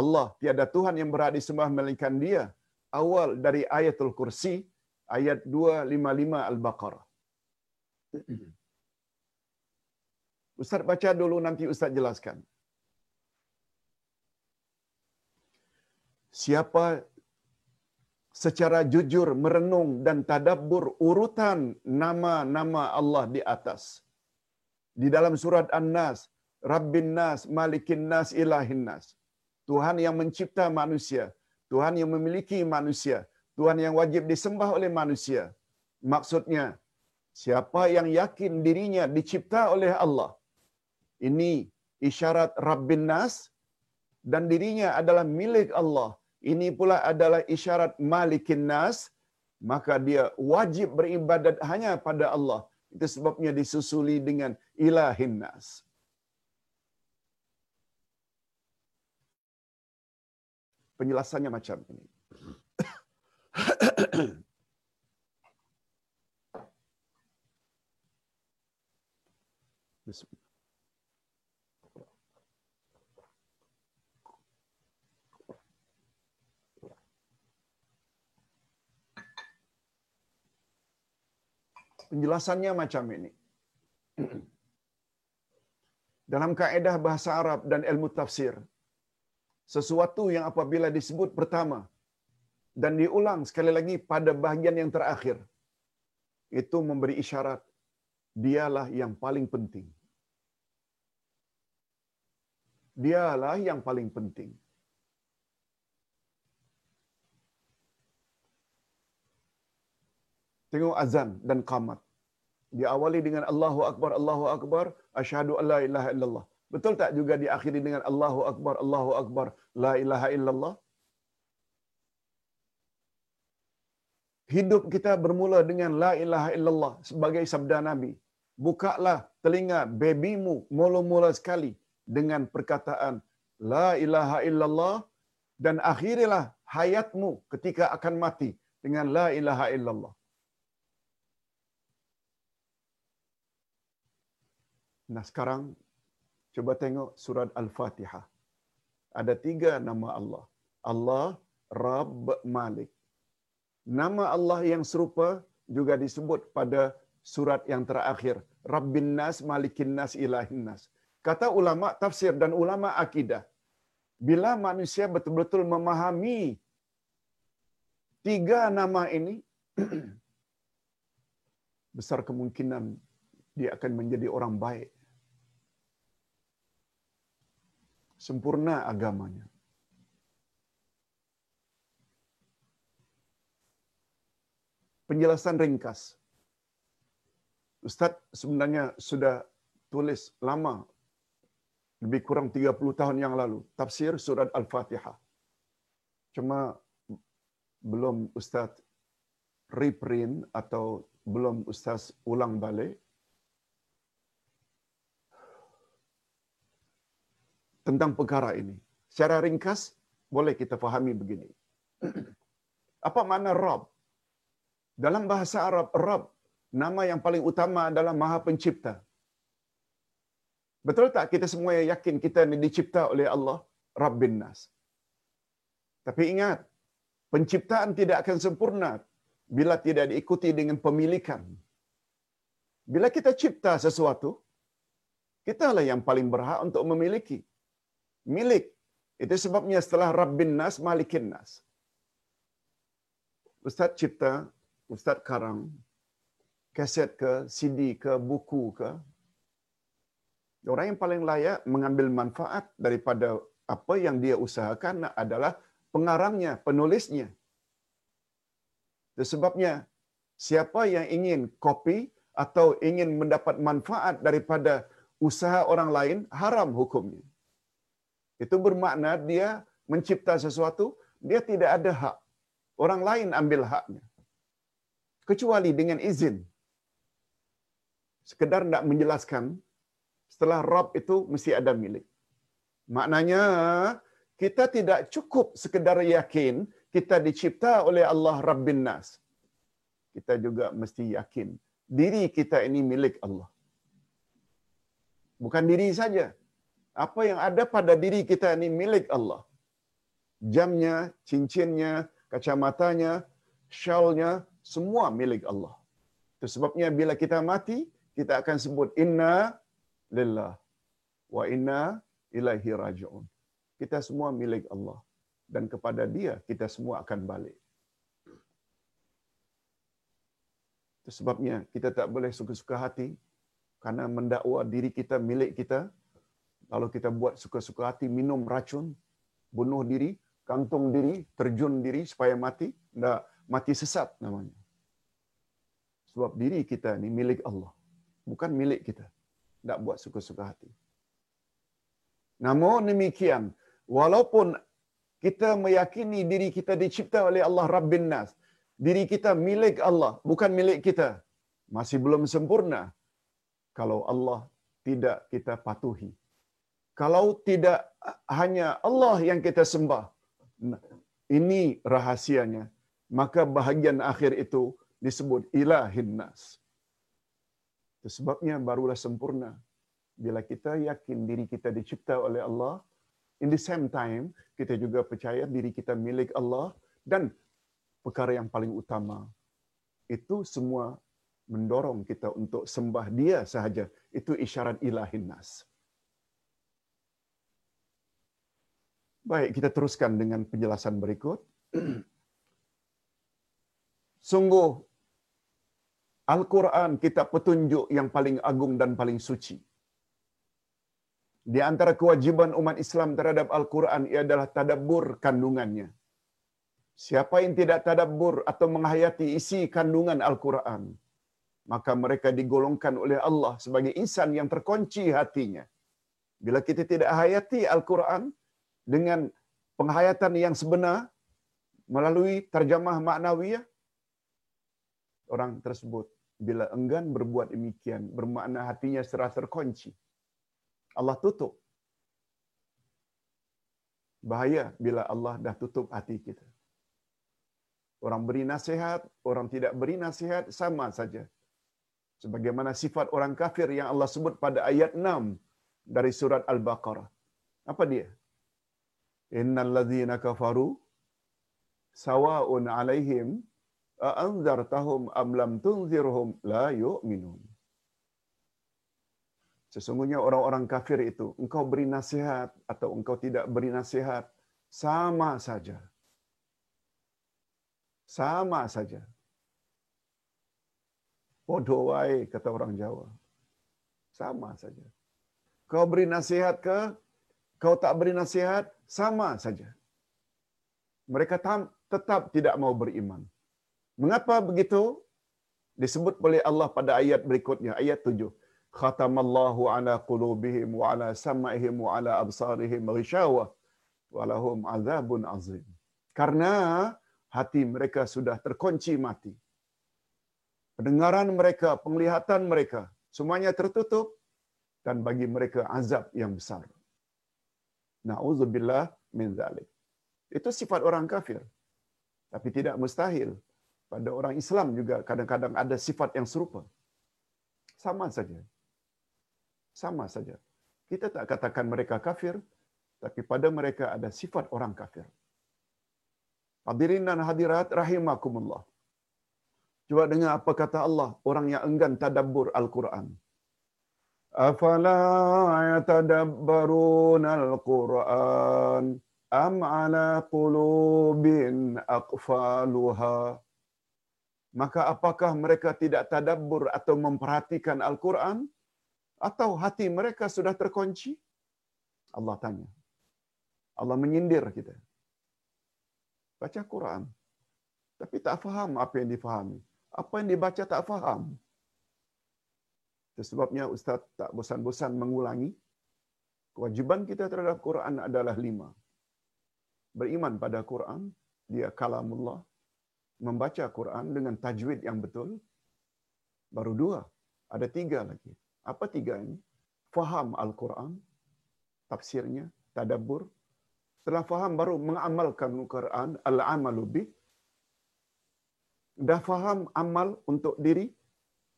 Allah tiada Tuhan yang berhak disembah melainkan dia. Awal dari ayatul kursi, ayat 255 Al-Baqarah. [clears throat] Ustaz baca dulu nanti Ustaz jelaskan. siapa secara jujur merenung dan tadabbur urutan nama-nama Allah di atas. Di dalam surat An-Nas, Rabbin Nas, Malikin Nas, Ilahin Nas. Tuhan yang mencipta manusia, Tuhan yang memiliki manusia, Tuhan yang wajib disembah oleh manusia. Maksudnya, siapa yang yakin dirinya dicipta oleh Allah, ini isyarat Rabbin Nas dan dirinya adalah milik Allah. Ini pula adalah isyarat Malikin Nas, maka dia wajib beribadat hanya pada Allah. Itu sebabnya disusuli dengan Ilahin Nas. Penjelasannya macam ini. [coughs] Penjelasannya macam ini. Dalam kaedah bahasa Arab dan ilmu tafsir, sesuatu yang apabila disebut pertama dan diulang sekali lagi pada bahagian yang terakhir, itu memberi isyarat dialah yang paling penting. Dialah yang paling penting. Tengok azan dan qamat. Diawali dengan Allahu Akbar, Allahu Akbar, asyhadu an la ilaha illallah. Betul tak juga diakhiri dengan Allahu Akbar, Allahu Akbar, la ilaha illallah? Hidup kita bermula dengan la ilaha illallah sebagai sabda Nabi. Bukalah telinga babymu mula-mula sekali dengan perkataan la ilaha illallah dan akhirilah hayatmu ketika akan mati dengan la ilaha illallah. Nah sekarang coba tengok surat Al-Fatihah. Ada tiga nama Allah. Allah, Rabb, Malik. Nama Allah yang serupa juga disebut pada surat yang terakhir. Rabbin Nas, Malikin Nas, Ilahin Nas. Kata ulama tafsir dan ulama akidah. Bila manusia betul-betul memahami tiga nama ini, [clears throat] besar kemungkinan dia akan menjadi orang baik. Sempurna agamanya. Penjelasan ringkas. Ustaz sebenarnya sudah tulis lama, lebih kurang 30 tahun yang lalu, tafsir surat Al-Fatihah. Cuma belum Ustaz reprint atau belum Ustaz ulang balik. Tentang perkara ini. Secara ringkas, boleh kita fahami begini. [clears throat] Apa makna Rabb? Dalam bahasa Arab, Rabb, nama yang paling utama adalah Maha Pencipta. Betul tak kita semua yang yakin kita ini dicipta oleh Allah, Rabbin Nas. Tapi ingat, penciptaan tidak akan sempurna bila tidak diikuti dengan pemilikan. Bila kita cipta sesuatu, kita lah yang paling berhak untuk memiliki. Milik. Itu sebabnya setelah Rabbin Nas, Malikin Nas. Ustaz cipta, Ustaz karang, kaset ke, CD ke, buku ke, orang yang paling layak mengambil manfaat daripada apa yang dia usahakan adalah pengarangnya, penulisnya. Itu sebabnya siapa yang ingin kopi atau ingin mendapat manfaat daripada usaha orang lain, haram hukumnya. Itu bermakna dia mencipta sesuatu, dia tidak ada hak. Orang lain ambil haknya. Kecuali dengan izin. Sekedar tidak menjelaskan, setelah Rab itu mesti ada milik. Maknanya kita tidak cukup sekedar yakin kita dicipta oleh Allah Rabbin Nas. Kita juga mesti yakin diri kita ini milik Allah. Bukan diri saja. Apa yang ada pada diri kita ini milik Allah. Jamnya, cincinnya, kacamatanya, shawlnya, semua milik Allah. Itu sebabnya bila kita mati, kita akan sebut inna lillah wa inna ilaihi raji'un. Kita semua milik Allah dan kepada Dia kita semua akan balik. Itu sebabnya kita tak boleh suka-suka hati karena mendakwa diri kita milik kita. Kalau kita buat suka-suka hati minum racun, bunuh diri, kantung diri, terjun diri supaya mati, ndak mati sesat namanya. Sebab diri kita ni milik Allah, bukan milik kita. Tak buat suka-suka hati. Namun demikian, walaupun kita meyakini diri kita dicipta oleh Allah Rabbin Nas, diri kita milik Allah, bukan milik kita, masih belum sempurna. Kalau Allah tidak kita patuhi. Kalau tidak hanya Allah yang kita sembah, ini rahasianya. Maka bahagian akhir itu disebut ilahin nas. Sebabnya barulah sempurna. Bila kita yakin diri kita dicipta oleh Allah, in the same time, kita juga percaya diri kita milik Allah dan perkara yang paling utama, itu semua mendorong kita untuk sembah dia sahaja. Itu isyarat ilahin nas. Baik, kita teruskan dengan penjelasan berikut. [clears throat] Sungguh Al-Quran kitab petunjuk yang paling agung dan paling suci. Di antara kewajiban umat Islam terhadap Al-Quran adalah tadabbur kandungannya. Siapa yang tidak tadabbur atau menghayati isi kandungan Al-Quran, maka mereka digolongkan oleh Allah sebagai insan yang terkunci hatinya. Bila kita tidak hayati Al-Quran dengan penghayatan yang sebenar melalui terjemah maknawiyah, orang tersebut bila enggan berbuat demikian bermakna hatinya serah terkunci. Allah tutup. Bahaya bila Allah dah tutup hati kita. Orang beri nasihat, orang tidak beri nasihat sama saja. Sebagaimana sifat orang kafir yang Allah sebut pada ayat 6 dari surat Al-Baqarah. Apa dia? Innal ladzina kafaru sawa'un 'alaihim a'anzartahum am lam tunzirhum la yu'minun. Sesungguhnya orang-orang kafir itu, engkau beri nasihat atau engkau tidak beri nasihat, sama saja. Sama saja. Bodoh wae, kata orang Jawa. Sama saja. Kau beri nasihat ke, kau tak beri nasihat, sama saja. Mereka tetap tidak mau beriman. Mengapa begitu? Disebut oleh Allah pada ayat berikutnya, ayat tujuh. Khatamallahu ala qulubihim wa ala sam'ihim wa ala absarihim ghishawa wa lahum azabun azim. Karena hati mereka sudah terkunci mati. Pendengaran mereka, penglihatan mereka, semuanya tertutup dan bagi mereka azab yang besar. Na'udzubillah min zalik. Itu sifat orang kafir. Tapi tidak mustahil pada orang Islam juga kadang-kadang ada sifat yang serupa. Sama saja. Sama saja. Kita tak katakan mereka kafir, tapi pada mereka ada sifat orang kafir. Hadirin dan hadirat rahimakumullah. Cuba dengar apa kata Allah orang yang enggan tadabbur Al-Quran. Afala yatadabbarun Al-Quran am ala qulubin aqfaluha maka apakah mereka tidak tadabbur atau memperhatikan Al-Quran? Atau hati mereka sudah terkunci? Allah tanya. Allah menyindir kita. Baca Quran. Tapi tak faham apa yang difahami. Apa yang dibaca tak faham. Sebabnya Ustaz tak bosan-bosan mengulangi. Kewajiban kita terhadap Quran adalah lima. Beriman pada Quran. Dia kalamullah membaca Quran dengan tajwid yang betul. Baru dua. Ada tiga lagi. Apa tiga ini? Faham Al-Quran, tafsirnya, tadabbur. Setelah faham baru mengamalkan Al-Quran, al-amalu bih. Dah faham amal untuk diri,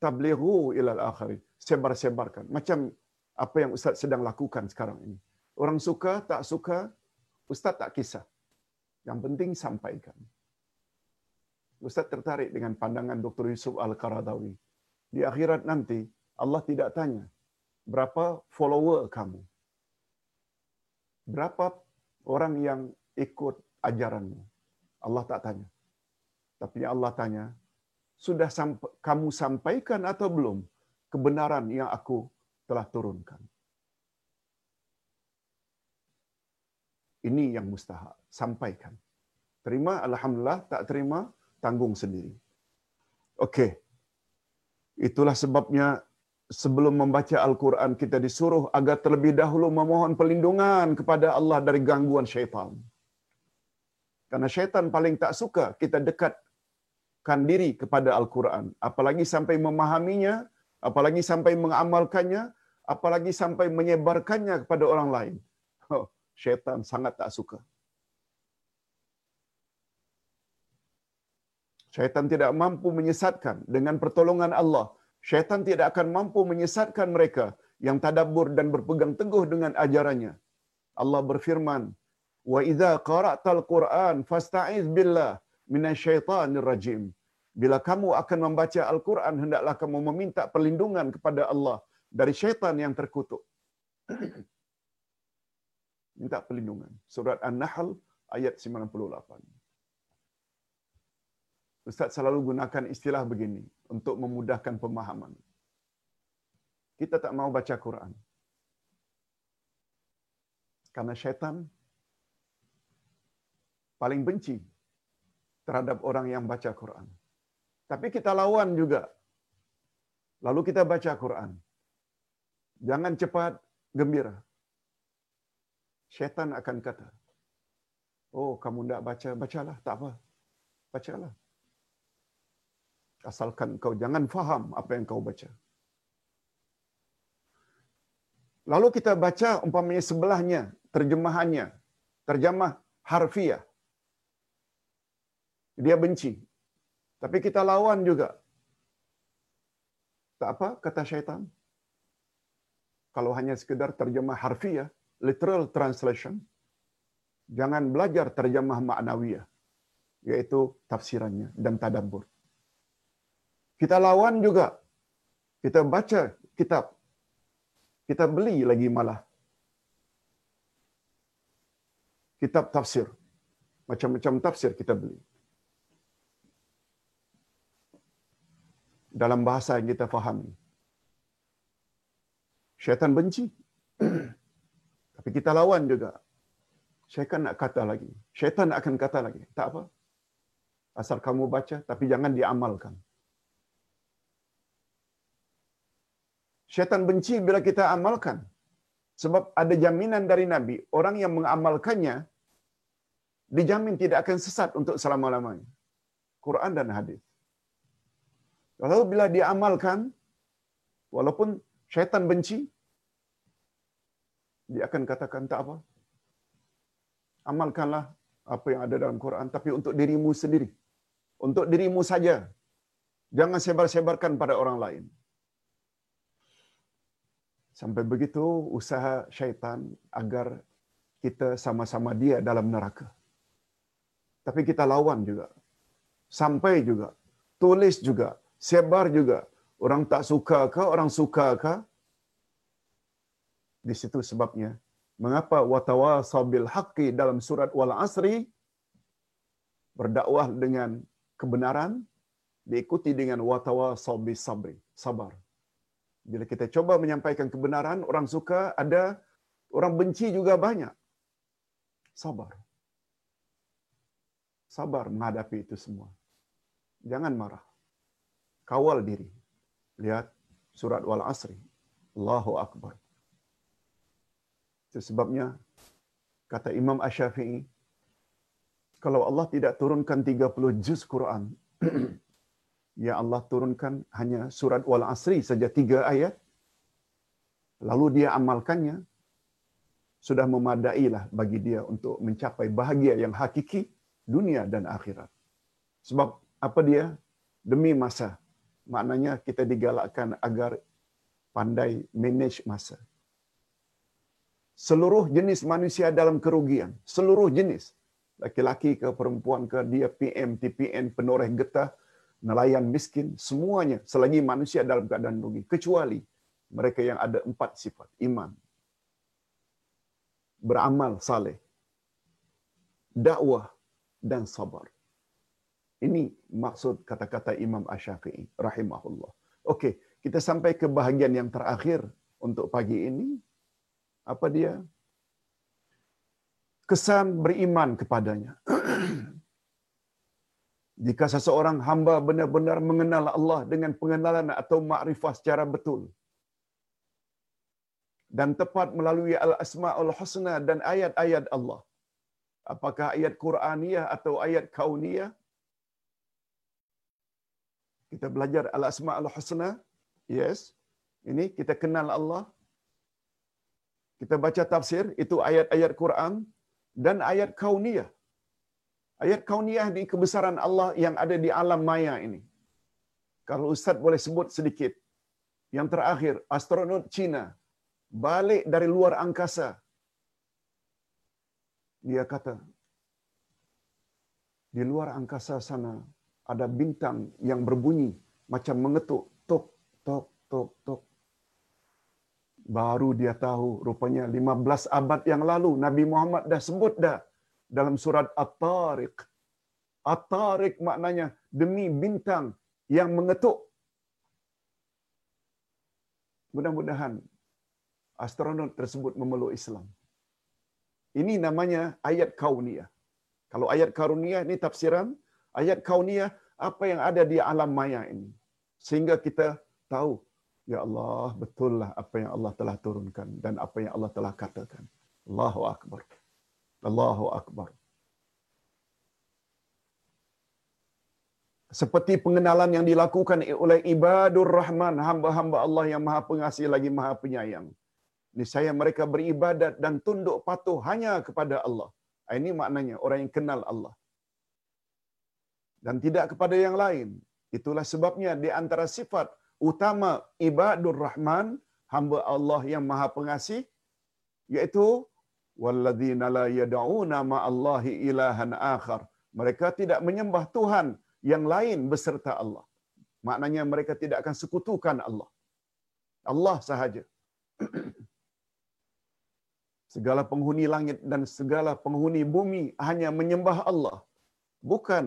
tablighu ilal akhirin. Sebar-sebarkan. Macam apa yang Ustaz sedang lakukan sekarang ini. Orang suka, tak suka, Ustaz tak kisah. Yang penting sampaikan. Ustaz tertarik dengan pandangan Dr. Yusuf Al-Qaradawi. Di akhirat nanti, Allah tidak tanya, berapa follower kamu? Berapa orang yang ikut ajaranmu? Allah tak tanya. Tapi Allah tanya, sudah sampai, kamu sampaikan atau belum kebenaran yang aku telah turunkan? Ini yang mustahak. Sampaikan. Terima, Alhamdulillah. Tak terima, tanggung sendiri. Okey. Itulah sebabnya sebelum membaca Al-Quran kita disuruh agar terlebih dahulu memohon perlindungan kepada Allah dari gangguan syaitan. Karena syaitan paling tak suka kita dekatkan diri kepada Al-Quran. Apalagi sampai memahaminya, apalagi sampai mengamalkannya, apalagi sampai menyebarkannya kepada orang lain. Oh, syaitan sangat tak suka. Syaitan tidak mampu menyesatkan dengan pertolongan Allah. Syaitan tidak akan mampu menyesatkan mereka yang tadabbur dan berpegang teguh dengan ajarannya. Allah berfirman, "Wa idza qara'tal Qur'an fasta'iz billah minasyaitonir rajim." Bila kamu akan membaca Al-Quran, hendaklah kamu meminta perlindungan kepada Allah dari syaitan yang terkutuk. [clears throat] Minta perlindungan. Surat An-Nahl ayat 98. Ustaz selalu gunakan istilah begini untuk memudahkan pemahaman. Kita tak mau baca Quran. Karena syaitan paling benci terhadap orang yang baca Quran. Tapi kita lawan juga. Lalu kita baca Quran. Jangan cepat gembira. Syaitan akan kata, Oh, kamu tidak baca, bacalah. Tak apa. Bacalah. Asalkan kau jangan faham apa yang kau baca. Lalu kita baca umpamanya sebelahnya, terjemahannya, terjemah harfiah. Dia benci. Tapi kita lawan juga. Tak apa, kata syaitan. Kalau hanya sekedar terjemah harfiah, literal translation, jangan belajar terjemah maknawiyah, yaitu tafsirannya dan tadabbur. Kita lawan juga. Kita baca kitab. Kita beli lagi malah. Kitab tafsir. Macam-macam tafsir kita beli. Dalam bahasa yang kita fahami. Syaitan benci. [clears throat] Tapi kita lawan juga. Syaitan nak kata lagi. Syaitan akan kata lagi. Tak apa. Asal kamu baca, tapi jangan diamalkan. Syaitan benci bila kita amalkan. Sebab ada jaminan dari Nabi, orang yang mengamalkannya, dijamin tidak akan sesat untuk selama-lamanya. Quran dan hadis. Lalu bila diamalkan, walaupun syaitan benci, dia akan katakan tak apa. Amalkanlah apa yang ada dalam Quran, tapi untuk dirimu sendiri. Untuk dirimu saja. Jangan sebar-sebarkan pada orang lain. Sampai begitu usaha syaitan agar kita sama-sama dia dalam neraka. Tapi kita lawan juga. Sampai juga. Tulis juga. Sebar juga. Orang tak suka ke, orang suka ke. Di situ sebabnya. Mengapa watawa sabil haqqi dalam surat wal asri berdakwah dengan kebenaran diikuti dengan watawa sabil sabri, sabar. Bila kita coba menyampaikan kebenaran, orang suka ada, orang benci juga banyak. Sabar. Sabar menghadapi itu semua. Jangan marah. Kawal diri. Lihat surat wal asri. Allahu Akbar. Itu sebabnya, kata Imam Ash-Syafi'i, kalau Allah tidak turunkan 30 juz Quran, [clears throat] yang Allah turunkan hanya surat wal asri saja tiga ayat, lalu dia amalkannya, sudah memadailah bagi dia untuk mencapai bahagia yang hakiki dunia dan akhirat. Sebab apa dia? Demi masa. Maknanya kita digalakkan agar pandai manage masa. Seluruh jenis manusia dalam kerugian. Seluruh jenis. Laki-laki ke perempuan ke dia PM, TPN, penoreh getah, nelayan miskin, semuanya selagi manusia dalam keadaan rugi. Kecuali mereka yang ada empat sifat. Iman. Beramal saleh. Dakwah dan sabar. Ini maksud kata-kata Imam Ash-Syafi'i rahimahullah. Okey, kita sampai ke bahagian yang terakhir untuk pagi ini. Apa dia? Kesan beriman kepadanya. [clears throat] Jika seseorang hamba benar-benar mengenal Allah dengan pengenalan atau makrifah secara betul, dan tepat melalui al-asma'ul husna dan ayat-ayat Allah. Apakah ayat Quraniyah atau ayat Kauniyah? Kita belajar al-asma'ul husna. Yes. Ini kita kenal Allah. Kita baca tafsir, itu ayat-ayat Quran dan ayat Kauniyah. Ayat Kauniyah di kebesaran Allah yang ada di alam maya ini. Kalau Ustaz boleh sebut sedikit. Yang terakhir, astronot Cina balik dari luar angkasa. Dia kata, di luar angkasa sana ada bintang yang berbunyi macam mengetuk, tok, tok, tok, tok. Baru dia tahu rupanya 15 abad yang lalu Nabi Muhammad dah sebut dah dalam surat At-Tariq. At-Tariq maknanya demi bintang yang mengetuk. Mudah-mudahan astronot tersebut memeluk Islam. Ini namanya ayat kauniyah. Kalau ayat kauniyah ini tafsiran, ayat kauniyah apa yang ada di alam maya ini. Sehingga kita tahu, ya Allah, betullah apa yang Allah telah turunkan dan apa yang Allah telah katakan. Allahu Akbar. Allahu Akbar. seperti pengenalan yang dilakukan oleh ibadur rahman hamba-hamba Allah yang maha pengasih lagi maha penyayang ini saya mereka beribadat dan tunduk patuh hanya kepada Allah ini maknanya orang yang kenal Allah dan tidak kepada yang lain itulah sebabnya di antara sifat utama ibadur rahman hamba Allah yang maha pengasih yaitu walladzina la yad'una ma'allahi ilahan akhar mereka tidak menyembah Tuhan yang lain beserta Allah. Maknanya mereka tidak akan sekutukan Allah. Allah sahaja. [clears throat] Segala penghuni langit dan segala penghuni bumi hanya menyembah Allah. Bukan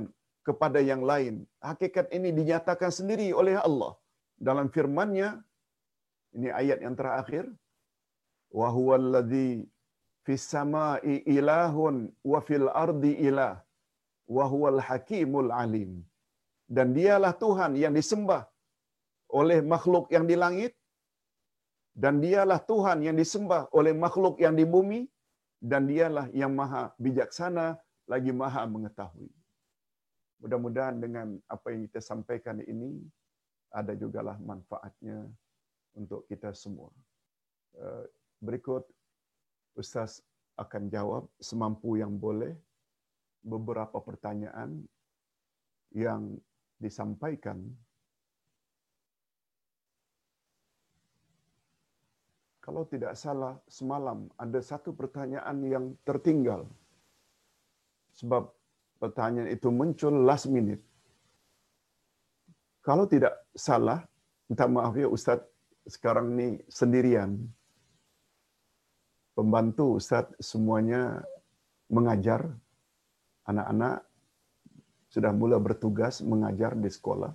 kepada yang lain. Hakikat ini dinyatakan sendiri oleh Allah dalam firman-Nya. Ini ayat yang terakhir. Wa huwallazi fis sama'i ilahun wa fil ardi ilah wa huwal hakimul alim. Dan dialah Tuhan yang disembah oleh makhluk yang di langit dan dialah Tuhan yang disembah oleh makhluk yang di bumi dan dialah yang maha bijaksana lagi maha mengetahui. Mudah-mudahan dengan apa yang kita sampaikan ini ada jugalah manfaatnya untuk kita semua. Eh, berikut Ustaz akan jawab semampu yang boleh beberapa pertanyaan yang disampaikan kalau tidak salah semalam ada satu pertanyaan yang tertinggal sebab pertanyaan itu muncul last minute. Kalau tidak salah minta maaf ya Ustaz sekarang ni sendirian. Pembantu Ustaz semuanya mengajar. Anak-anak sudah mula bertugas mengajar di sekolah.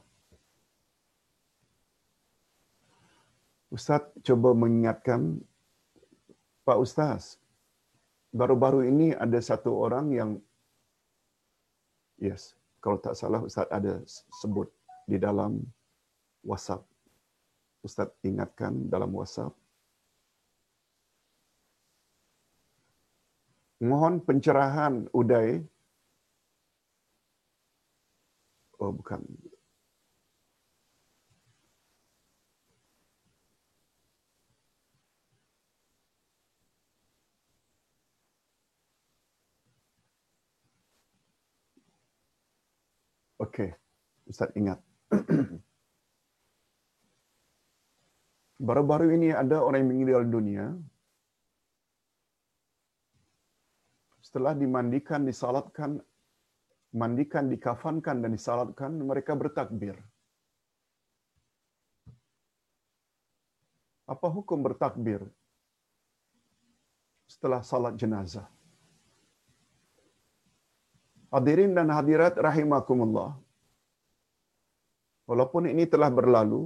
Ustaz coba mengingatkan Pak Ustaz, baru-baru ini ada satu orang yang, yes, kalau tak salah Ustaz ada sebut di dalam WhatsApp. Ustaz ingatkan dalam WhatsApp. Mohon pencerahan Uday Oh, bukan. Okey, Ustaz ingat. [clears throat] Baru-baru ini ada orang yang meninggal dunia. Setelah dimandikan, disalatkan, mandikan, dikafankan dan disalatkan, mereka bertakbir. Apa hukum bertakbir setelah salat jenazah? Hadirin dan hadirat rahimakumullah. Walaupun ini telah berlalu,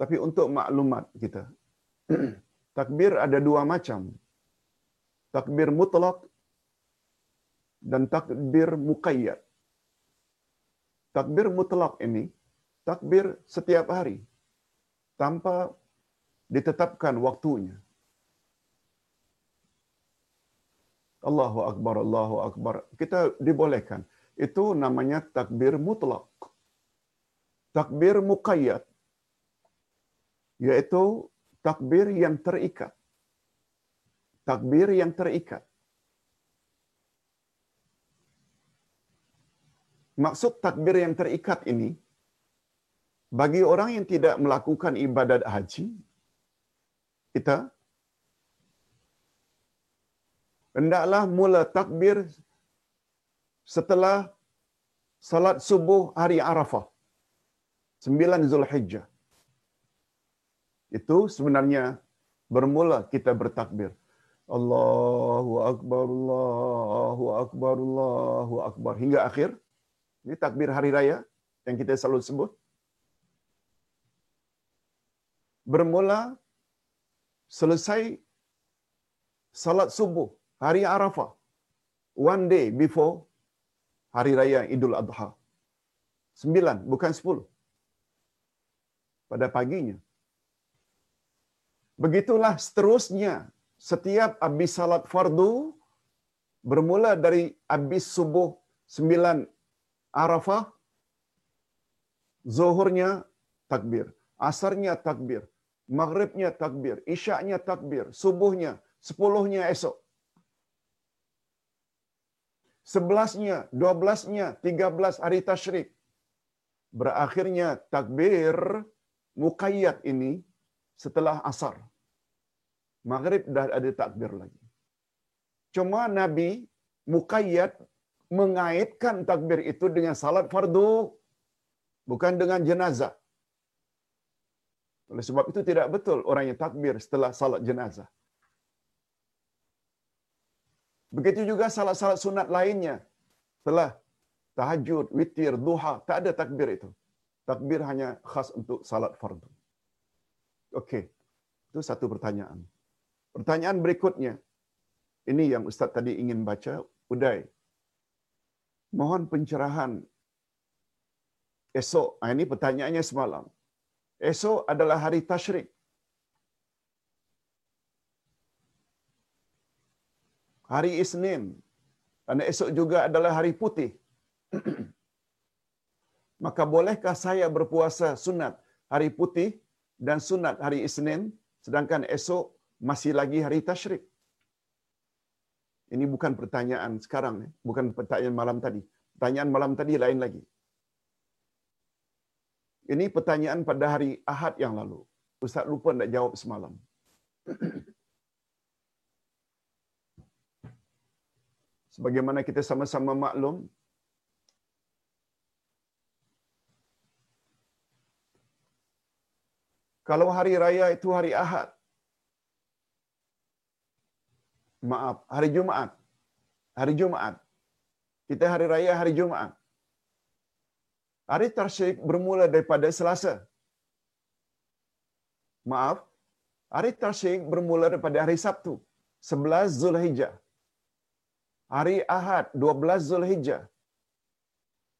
tapi untuk maklumat kita, [clears throat] takbir ada dua macam. Takbir mutlak dan takbir muqayyad. Takbir mutlak ini takbir setiap hari tanpa ditetapkan waktunya. Allahu Akbar, Allahu Akbar. Kita dibolehkan. Itu namanya takbir mutlak. Takbir muqayyad. Iaitu takbir yang terikat. Takbir yang terikat. Maksud takbir yang terikat ini, bagi orang yang tidak melakukan ibadat haji, kita hendaklah mula takbir setelah salat subuh hari Arafah. Sembilan Zulhijjah. Itu sebenarnya bermula kita bertakbir. Allahu Akbar, Allahu Akbar, Allahu Akbar. Hingga akhir. Ini takbir hari raya yang kita selalu sebut. Bermula selesai salat subuh hari Arafah. One day before hari raya Idul Adha. Sembilan, bukan sepuluh. Pada paginya. Begitulah seterusnya. Setiap habis salat fardu, bermula dari habis subuh sembilan Arafah, zuhurnya takbir, asarnya takbir, maghribnya takbir, isyaknya takbir, subuhnya, sepuluhnya esok. Sebelasnya, dua belasnya, tiga belas hari tashrik. Berakhirnya takbir muqayyad ini setelah asar. Maghrib dah ada takbir lagi. Cuma Nabi muqayyad mengaitkan takbir itu dengan salat fardu. Bukan dengan jenazah. Oleh sebab itu tidak betul orang yang takbir setelah salat jenazah. Begitu juga salat-salat sunat lainnya. Setelah tahajud, witir, duha, tak ada takbir itu. Takbir hanya khas untuk salat fardu. Okey. Itu satu pertanyaan. Pertanyaan berikutnya. Ini yang Ustaz tadi ingin baca. Uday. Mohon pencerahan. Esok. Ah, ini pertanyaannya semalam. Esok adalah hari tashrik. Hari Isnin. Karena esok juga adalah hari putih. [clears throat] Maka bolehkah saya berpuasa sunat hari putih dan sunat hari Isnin sedangkan esok masih lagi hari tashrik? Ini bukan pertanyaan sekarang, bukan pertanyaan malam tadi. Pertanyaan malam tadi lain lagi. Ini pertanyaan pada hari Ahad yang lalu. Ustaz lupa nak jawab semalam. [clears throat] Sebagaimana kita sama-sama maklum, kalau hari raya itu hari Ahad, maaf, hari Jumaat, hari Jumaat, kita hari raya hari Jumaat. Hari Tarsyik bermula daripada Selasa. Maaf, hari Tarsyik bermula daripada hari Sabtu, 11 Zulhijjah. Hari Ahad, 12 Zulhijjah.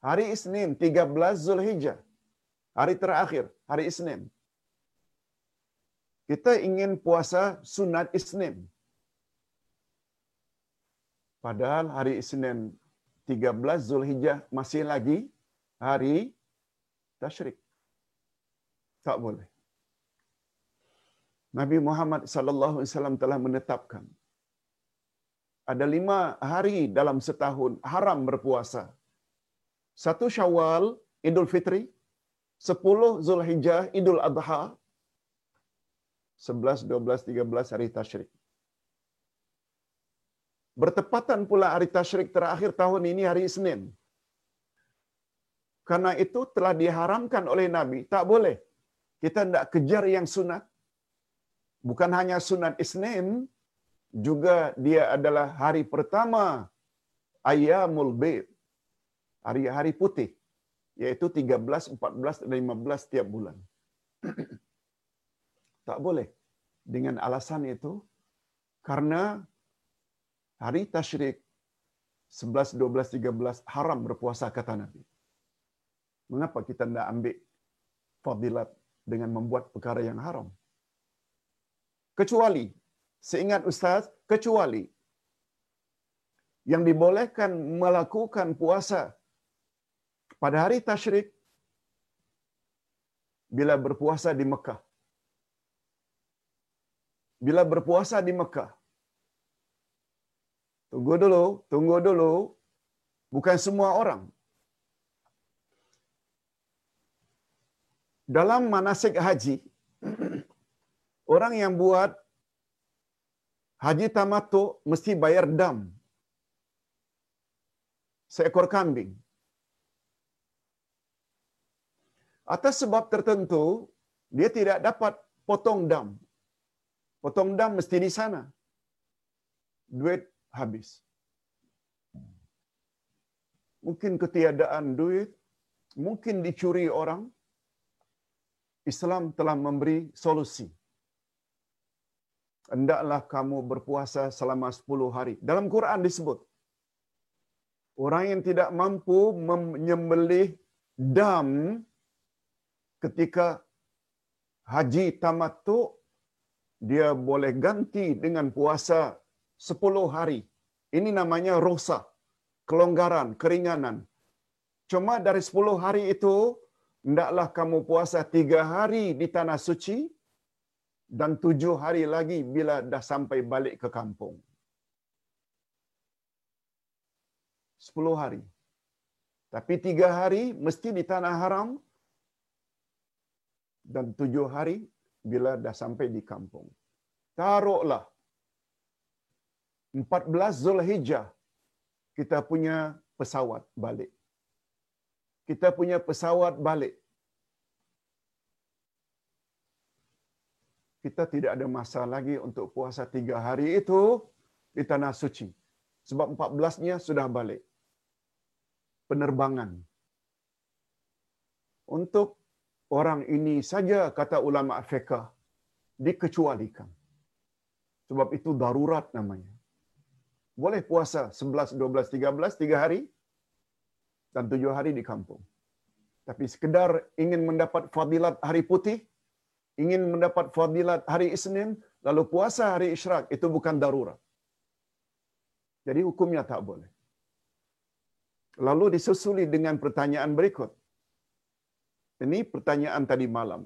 Hari Isnin, 13 Zulhijjah. Hari terakhir, hari Isnin. Kita ingin puasa sunat Isnin. Padahal hari Isnin 13 Zulhijjah masih lagi hari Tashrik. Tak boleh. Nabi Muhammad sallallahu alaihi wasallam telah menetapkan ada lima hari dalam setahun haram berpuasa. Satu Syawal, Idul Fitri. Sepuluh Zulhijjah, Idul Adha. Sebelas, dua belas, tiga belas hari Tashrik. Bertepatan pula hari Tashrik terakhir tahun ini hari Isnin. Karena itu telah diharamkan oleh Nabi. Tak boleh. Kita tidak kejar yang sunat. Bukan hanya sunat Isnin, juga dia adalah hari pertama Ayamul Bid. Hari-hari putih. Iaitu 13, 14, dan 15 setiap bulan. [clears throat] tak boleh. Dengan alasan itu, karena hari Tashrik 11, 12, 13 haram berpuasa kata Nabi. Mengapa kita tidak ambil fadilat dengan membuat perkara yang haram? kecuali seingat ustaz kecuali yang dibolehkan melakukan puasa pada hari tasyrik bila berpuasa di Mekah. Bila berpuasa di Mekah. Tunggu dulu, tunggu dulu. Bukan semua orang. Dalam manasik haji, [clears throat] orang yang buat haji tamatu mesti bayar dam. Seekor kambing. Atas sebab tertentu, dia tidak dapat potong dam. Potong dam mesti di sana. Duit habis. Mungkin ketiadaan duit, mungkin dicuri orang. Islam telah memberi solusi. Hendaklah kamu berpuasa selama 10 hari. Dalam Quran disebut, orang yang tidak mampu menyembelih dam ketika haji tamattu dia boleh ganti dengan puasa 10 hari. Ini namanya rosa, kelonggaran, keringanan. Cuma dari 10 hari itu, hendaklah kamu puasa 3 hari di tanah suci dan 7 hari lagi bila dah sampai balik ke kampung. 10 hari. Tapi 3 hari mesti di tanah haram dan 7 hari bila dah sampai di kampung. Taruhlah 14 Zulhijjah kita punya pesawat balik. Kita punya pesawat balik. Kita tidak ada masa lagi untuk puasa tiga hari itu di Tanah Suci. Sebab 14-nya sudah balik. Penerbangan. Untuk orang ini saja, kata ulama fiqah, dikecualikan. Sebab itu darurat namanya boleh puasa 11, 12, 13, 3 hari dan 7 hari di kampung. Tapi sekedar ingin mendapat fadilat hari putih, ingin mendapat fadilat hari Isnin, lalu puasa hari Isyraq, itu bukan darurat. Jadi hukumnya tak boleh. Lalu disusuli dengan pertanyaan berikut. Ini pertanyaan tadi malam.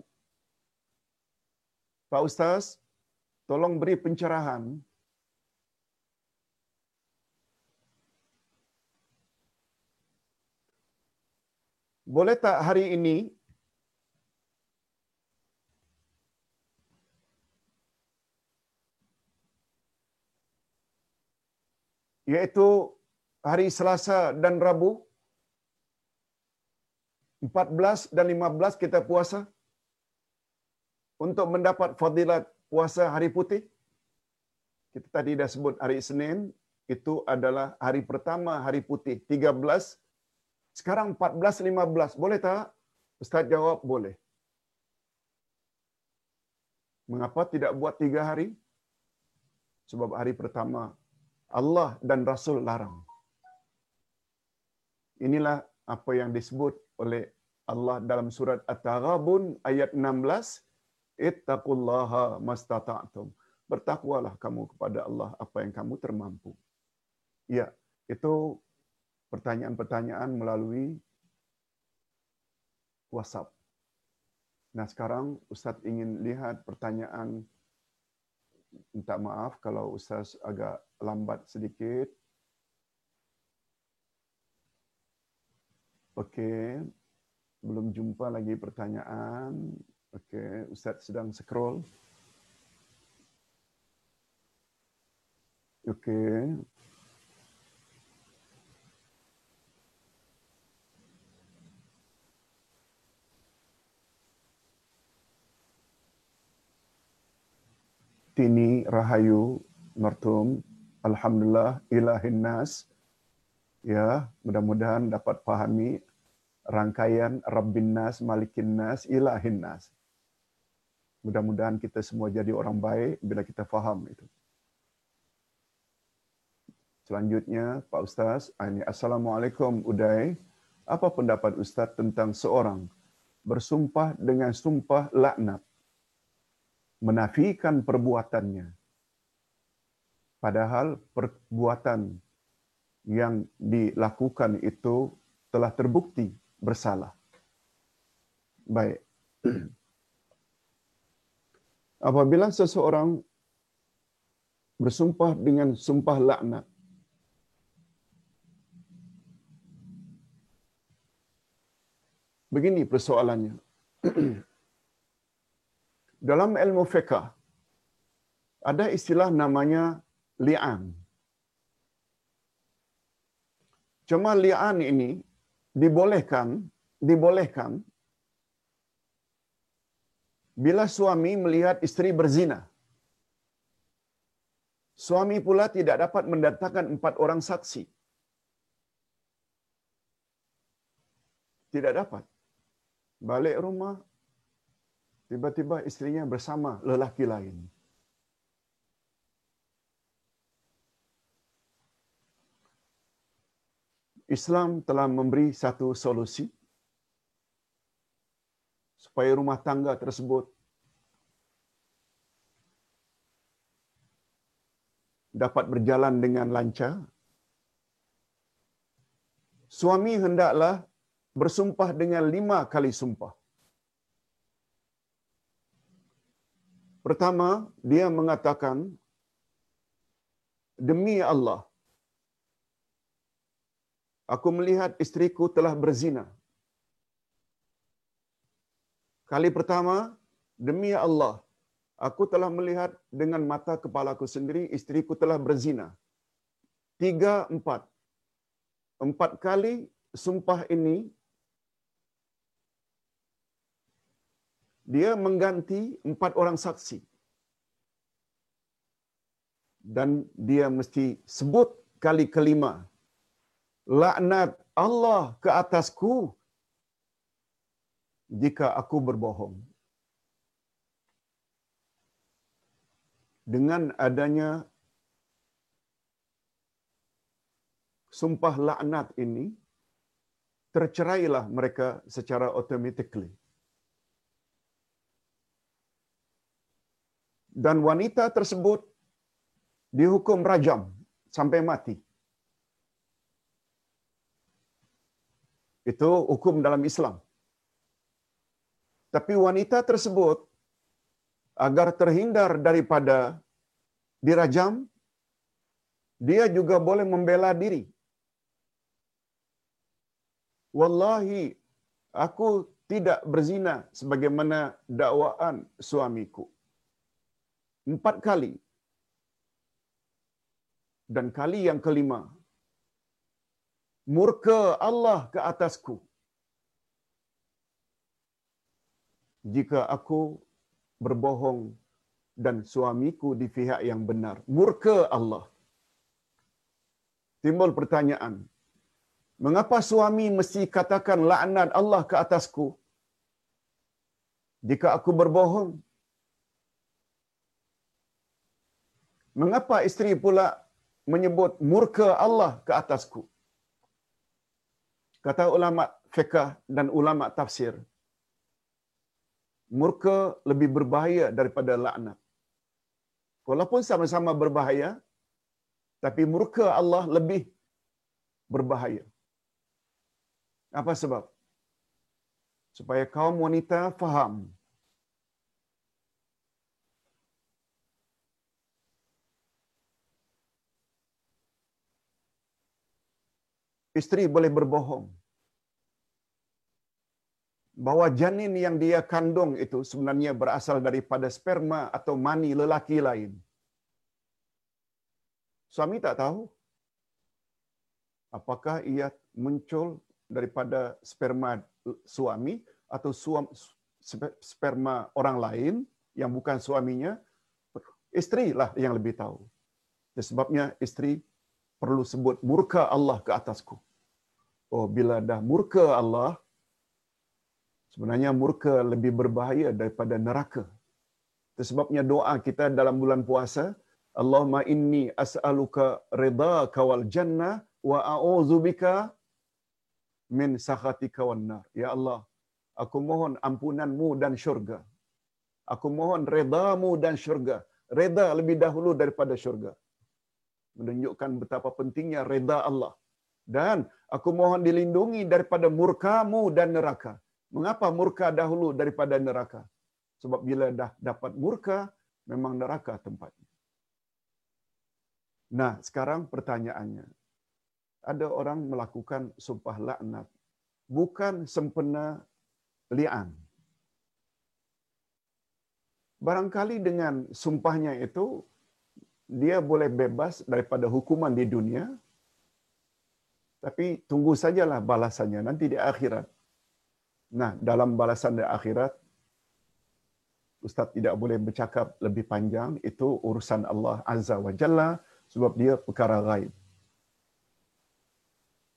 Pak Ustaz, tolong beri pencerahan Boleh tak hari ini yaitu hari Selasa dan Rabu 14 dan 15 kita puasa untuk mendapat fadilat puasa hari putih. Kita tadi dah sebut hari Senin itu adalah hari pertama hari putih 13 sekarang 14-15, boleh tak? Ustaz jawab, boleh. Mengapa tidak buat tiga hari? Sebab hari pertama, Allah dan Rasul larang. Inilah apa yang disebut oleh Allah dalam surat At-Taghabun ayat 16. Ittaqullaha mastata'tum. Bertakwalah kamu kepada Allah apa yang kamu termampu. Ya, itu pertanyaan-pertanyaan melalui WhatsApp. Nah sekarang Ustaz ingin lihat pertanyaan, minta maaf kalau Ustaz agak lambat sedikit. Okey, belum jumpa lagi pertanyaan. Okey, Ustaz sedang scroll. Okey, Tini Rahayu Martum Alhamdulillah Ilahin Nas. Ya mudah-mudahan dapat pahami rangkaian Rabbin Nas Malikin Nas Ilahin Nas. Mudah-mudahan kita semua jadi orang baik bila kita faham itu. Selanjutnya Pak Ustaz ini Assalamualaikum Uday. Apa pendapat Ustaz tentang seorang bersumpah dengan sumpah laknat menafikan perbuatannya. Padahal perbuatan yang dilakukan itu telah terbukti bersalah. Baik. [clears throat] Apabila seseorang bersumpah dengan sumpah laknat, begini persoalannya. [clears throat] Dalam ilmu fiqah ada istilah namanya li'an. Cuma li'an ini dibolehkan dibolehkan bila suami melihat istri berzina. Suami pula tidak dapat mendatangkan empat orang saksi. Tidak dapat. Balik rumah, tiba-tiba istrinya bersama lelaki lain. Islam telah memberi satu solusi supaya rumah tangga tersebut dapat berjalan dengan lancar. Suami hendaklah bersumpah dengan lima kali sumpah. Pertama, dia mengatakan, Demi Allah, aku melihat istriku telah berzina. Kali pertama, demi Allah, aku telah melihat dengan mata kepalaku sendiri istriku telah berzina. Tiga, empat. Empat kali sumpah ini, dia mengganti empat orang saksi. Dan dia mesti sebut kali kelima. Laknat Allah ke atasku jika aku berbohong. Dengan adanya sumpah laknat ini, tercerailah mereka secara automatically. Dan wanita tersebut dihukum rajam sampai mati. Itu hukum dalam Islam. Tapi wanita tersebut agar terhindar daripada dirajam, dia juga boleh membela diri. Wallahi, aku tidak berzina sebagaimana dakwaan suamiku. Empat kali. Dan kali yang kelima, murka Allah ke atasku. jika aku berbohong dan suamiku di pihak yang benar. Murka Allah. Timbul pertanyaan. Mengapa suami mesti katakan laknat Allah ke atasku? Jika aku berbohong. Mengapa isteri pula menyebut murka Allah ke atasku? Kata ulama fiqah dan ulama tafsir, murka lebih berbahaya daripada laknat. Walaupun sama-sama berbahaya, tapi murka Allah lebih berbahaya. Apa sebab? Supaya kaum wanita faham. Isteri boleh berbohong bahwa janin yang dia kandung itu sebenarnya berasal daripada sperma atau mani lelaki lain. Suami tak tahu apakah ia muncul daripada sperma suami atau suam, sperma orang lain yang bukan suaminya. Isteri lah yang lebih tahu. Sebabnya isteri perlu sebut murka Allah ke atasku. Oh, bila dah murka Allah, Sebenarnya murka lebih berbahaya daripada neraka. Sebabnya doa kita dalam bulan puasa, Allahumma inni as'aluka ridhaka wal jannah wa a'udzubika min sakhatika wan nar. Ya Allah, aku mohon ampunanmu dan syurga. Aku mohon redamu dan syurga. Reda lebih dahulu daripada syurga. Menunjukkan betapa pentingnya reda Allah. Dan aku mohon dilindungi daripada murkamu dan neraka. Mengapa murka dahulu daripada neraka? Sebab bila dah dapat murka, memang neraka tempatnya. Nah, sekarang pertanyaannya. Ada orang melakukan sumpah laknat. Bukan sempena li'an. Barangkali dengan sumpahnya itu, dia boleh bebas daripada hukuman di dunia, tapi tunggu sajalah balasannya nanti di akhirat. Nah, dalam balasan di akhirat, Ustaz tidak boleh bercakap lebih panjang, itu urusan Allah Azza wa Jalla sebab dia perkara gaib.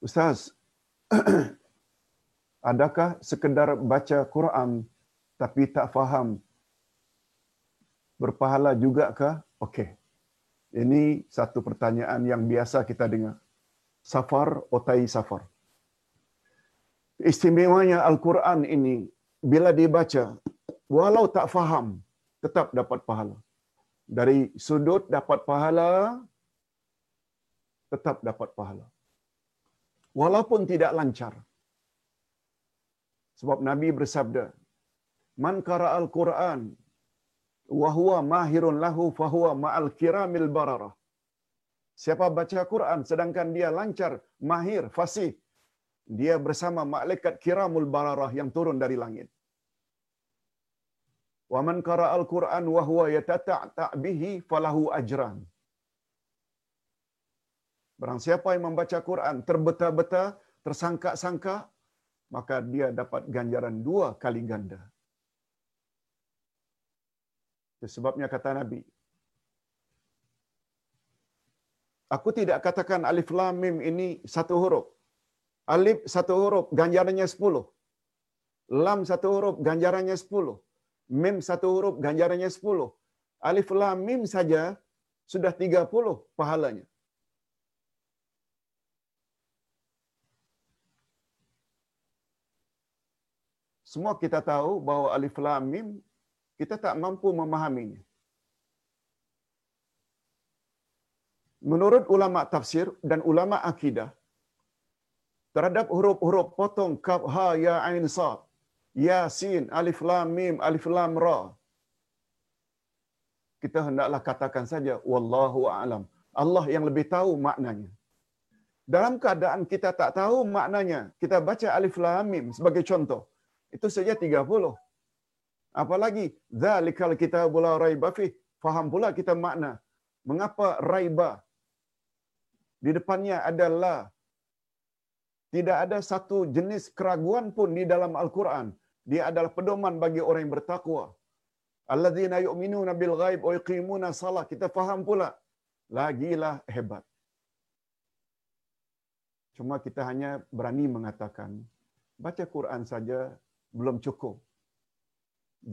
Ustaz, [clears throat] adakah sekedar baca Quran tapi tak faham berpahala juga kah? Okey. Ini satu pertanyaan yang biasa kita dengar. Safar otai safar. Istimewanya Al-Quran ini bila dibaca walau tak faham tetap dapat pahala. Dari sudut dapat pahala tetap dapat pahala. Walaupun tidak lancar. Sebab Nabi bersabda, "Man al Quran wa huwa mahirun lahu fa huwa ma'al kiramil bararah." Siapa baca Quran sedangkan dia lancar, mahir, fasih, dia bersama malaikat kiramul bararah yang turun dari langit. Wa man al Quran wa huwa yatata'ta bihi falahu ajran. Barang siapa yang membaca Quran terbeta-beta, tersangka-sangka, maka dia dapat ganjaran dua kali ganda. Sebabnya kata Nabi, Aku tidak katakan alif lam mim ini satu huruf. Alif satu huruf, ganjarannya sepuluh. Lam satu huruf, ganjarannya sepuluh. Mim satu huruf, ganjarannya sepuluh. Alif lam mim saja sudah tiga puluh pahalanya. Semua kita tahu bahawa alif lam mim kita tak mampu memahaminya. Menurut ulama tafsir dan ulama akidah terhadap huruf-huruf potong kaf ha ya ain sa ya sin alif lam mim alif lam ra kita hendaklah katakan saja wallahu a'lam Allah yang lebih tahu maknanya dalam keadaan kita tak tahu maknanya kita baca alif lam mim sebagai contoh itu saja 30. Apalagi zalikal kitabul raiba fi. Faham pula kita makna. Mengapa raiba? Di depannya adalah tidak ada satu jenis keraguan pun di dalam Al-Quran. Dia adalah pedoman bagi orang yang bertakwa. Alladzina yu'minuna bil ghaib wa yuqimuna salat. Kita faham pula. Lagilah hebat. Cuma kita hanya berani mengatakan baca Quran saja belum cukup.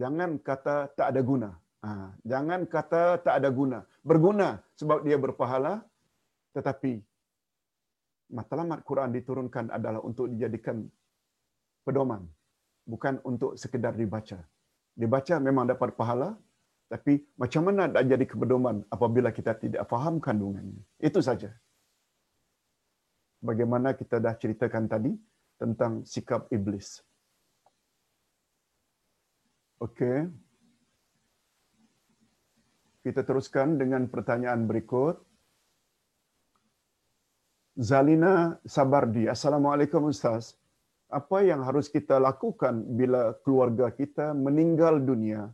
Jangan kata tak ada guna. Ha, jangan kata tak ada guna. Berguna sebab dia berpahala. Tetapi matlamat Quran diturunkan adalah untuk dijadikan pedoman. Bukan untuk sekedar dibaca. Dibaca memang dapat pahala. Tapi macam mana nak jadi kepedoman apabila kita tidak faham kandungannya. Itu saja. Bagaimana kita dah ceritakan tadi tentang sikap iblis. Okey. Kita teruskan dengan pertanyaan berikut. Zalina Sabardi. Assalamualaikum Ustaz. Apa yang harus kita lakukan bila keluarga kita meninggal dunia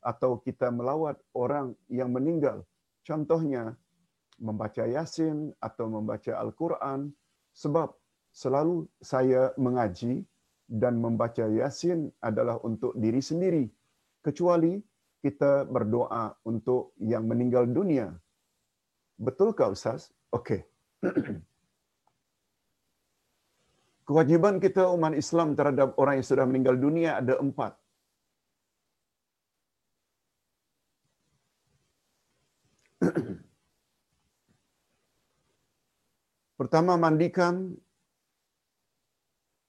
atau kita melawat orang yang meninggal? Contohnya, membaca Yasin atau membaca Al-Quran. Sebab selalu saya mengaji, dan membaca Yasin adalah untuk diri sendiri kecuali kita berdoa untuk yang meninggal dunia. Betulkah Ustaz? Okey. [clears throat] Kewajiban kita umat Islam terhadap orang yang sudah meninggal dunia ada empat. [clears throat] Pertama, mandikan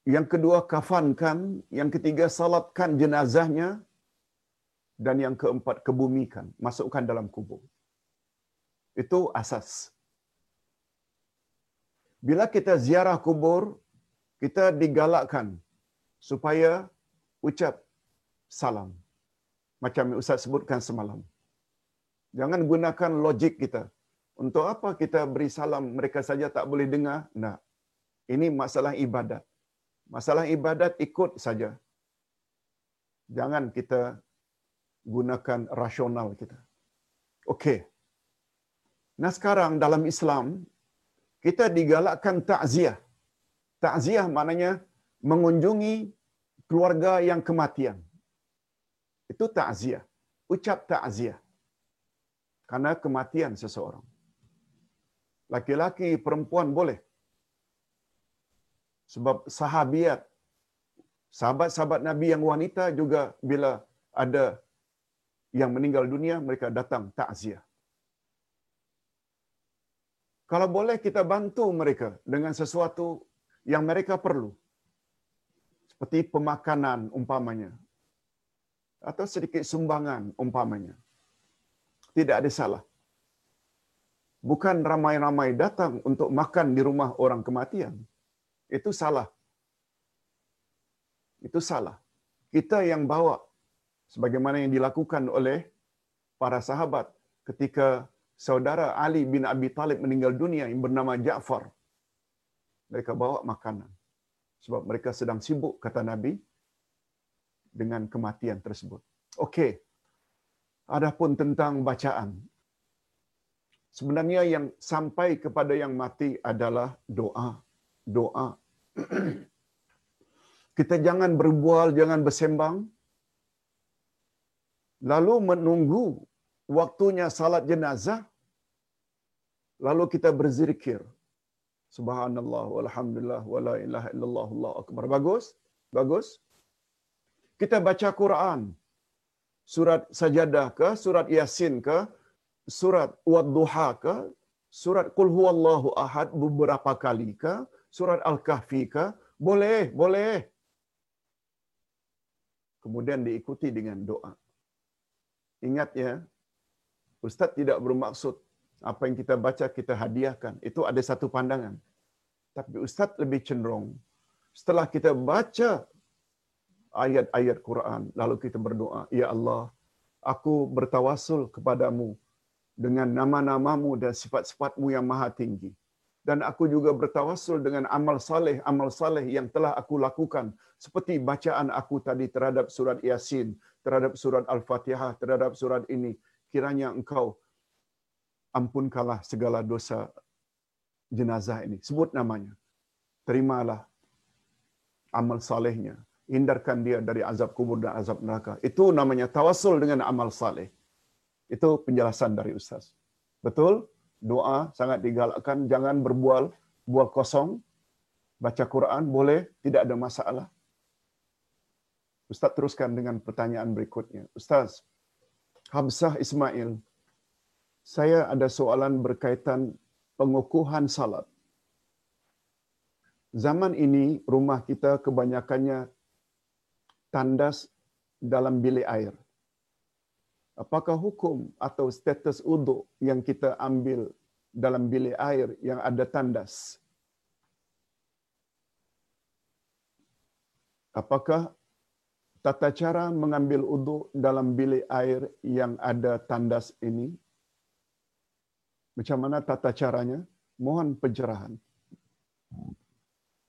yang kedua kafankan, yang ketiga salatkan jenazahnya, dan yang keempat kebumikan, masukkan dalam kubur. Itu asas. Bila kita ziarah kubur, kita digalakkan supaya ucap salam. Macam Ustaz sebutkan semalam. Jangan gunakan logik kita. Untuk apa kita beri salam mereka saja tak boleh dengar? Nah, ini masalah ibadat. Masalah ibadat ikut saja. Jangan kita gunakan rasional kita. Okey. Nah sekarang dalam Islam kita digalakkan takziah. Takziah maknanya mengunjungi keluarga yang kematian. Itu takziah. Ucap takziah. Karena kematian seseorang. Laki-laki, perempuan boleh. Sebab sahabiat, sahabat-sahabat Nabi yang wanita juga bila ada yang meninggal dunia, mereka datang takziah. Kalau boleh kita bantu mereka dengan sesuatu yang mereka perlu. Seperti pemakanan umpamanya. Atau sedikit sumbangan umpamanya. Tidak ada salah. Bukan ramai-ramai datang untuk makan di rumah orang kematian. Itu salah. Itu salah. Kita yang bawa sebagaimana yang dilakukan oleh para sahabat ketika saudara Ali bin Abi Talib meninggal dunia yang bernama Ja'far. Mereka bawa makanan. Sebab mereka sedang sibuk, kata Nabi, dengan kematian tersebut. Okey. Adapun tentang bacaan. Sebenarnya yang sampai kepada yang mati adalah doa. Doa. [clears throat] Kita jangan berbual, jangan bersembang. Lalu menunggu waktunya salat jenazah. Lalu kita berzikir. Subhanallah walhamdulillah wala ilaha illallah Allah akbar. Bagus? Bagus? Kita baca Quran. Surat Sajadah ke, surat Yasin ke, surat Wadduha ke, surat Qul huwallahu ahad beberapa kali ke, surat Al-Kahfi ke, boleh, boleh. Kemudian diikuti dengan doa. Ingat ya, Ustaz tidak bermaksud apa yang kita baca kita hadiahkan. Itu ada satu pandangan. Tapi Ustaz lebih cenderung setelah kita baca ayat-ayat Quran lalu kita berdoa, ya Allah, aku bertawasul kepadamu dengan nama-namamu dan sifat-sifatmu yang maha tinggi. Dan aku juga bertawasul dengan amal saleh, amal saleh yang telah aku lakukan. Seperti bacaan aku tadi terhadap surat Yasin, terhadap surat Al-Fatihah, terhadap surat ini. Kiranya engkau ampunkanlah segala dosa jenazah ini. Sebut namanya. Terimalah amal salehnya. Hindarkan dia dari azab kubur dan azab neraka. Itu namanya tawasul dengan amal saleh. Itu penjelasan dari Ustaz. Betul? Doa sangat digalakkan. Jangan berbual, bual kosong. Baca Quran boleh, tidak ada masalah. Ustaz teruskan dengan pertanyaan berikutnya. Ustaz, Habsah Ismail, saya ada soalan berkaitan pengukuhan salat. Zaman ini rumah kita kebanyakannya tandas dalam bilik air. Apakah hukum atau status uduk yang kita ambil dalam bilik air yang ada tandas? Apakah tata cara mengambil uduk dalam bilik air yang ada tandas ini? Macam mana tata caranya? Mohon pencerahan.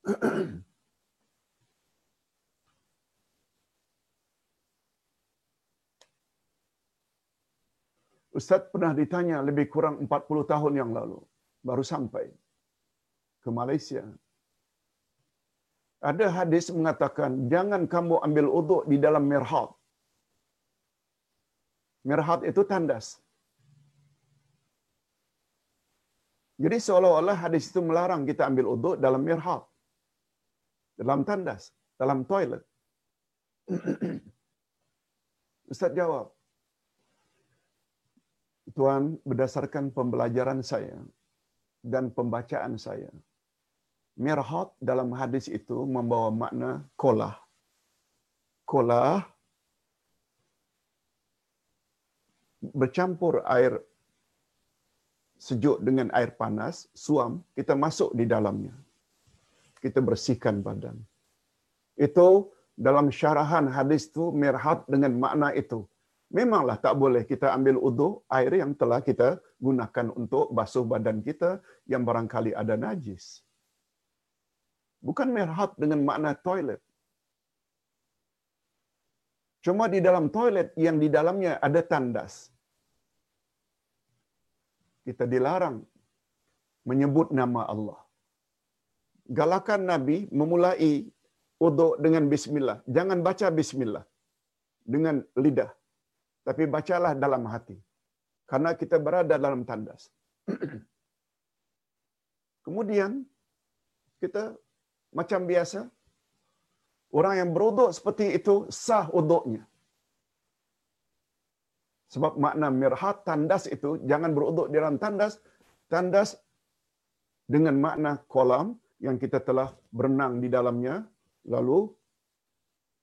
[clears throat] Ustaz pernah ditanya lebih kurang 40 tahun yang lalu. Baru sampai ke Malaysia. Ada hadis mengatakan, jangan kamu ambil uduk di dalam mirhat. Mirhat itu tandas. Jadi seolah-olah hadis itu melarang kita ambil uduk dalam mirhat. Dalam tandas, dalam toilet. [clears throat] Ustaz jawab, Tuan, berdasarkan pembelajaran saya dan pembacaan saya, mirhat dalam hadis itu membawa makna kolah. Kolah bercampur air sejuk dengan air panas, suam, kita masuk di dalamnya. Kita bersihkan badan. Itu dalam syarahan hadis itu mirhat dengan makna itu. Memanglah tak boleh kita ambil uduk air yang telah kita gunakan untuk basuh badan kita yang barangkali ada najis. Bukan mirhat dengan makna toilet. Cuma di dalam toilet yang di dalamnya ada tandas. Kita dilarang menyebut nama Allah. Galakan Nabi memulai uduk dengan bismillah. Jangan baca bismillah dengan lidah. Tapi bacalah dalam hati. Karena kita berada dalam tandas. [clears throat] Kemudian, kita macam biasa, orang yang beruduk seperti itu sah uduknya. Sebab makna mirhat tandas itu jangan beruduk di dalam tandas, tandas dengan makna kolam yang kita telah berenang di dalamnya, lalu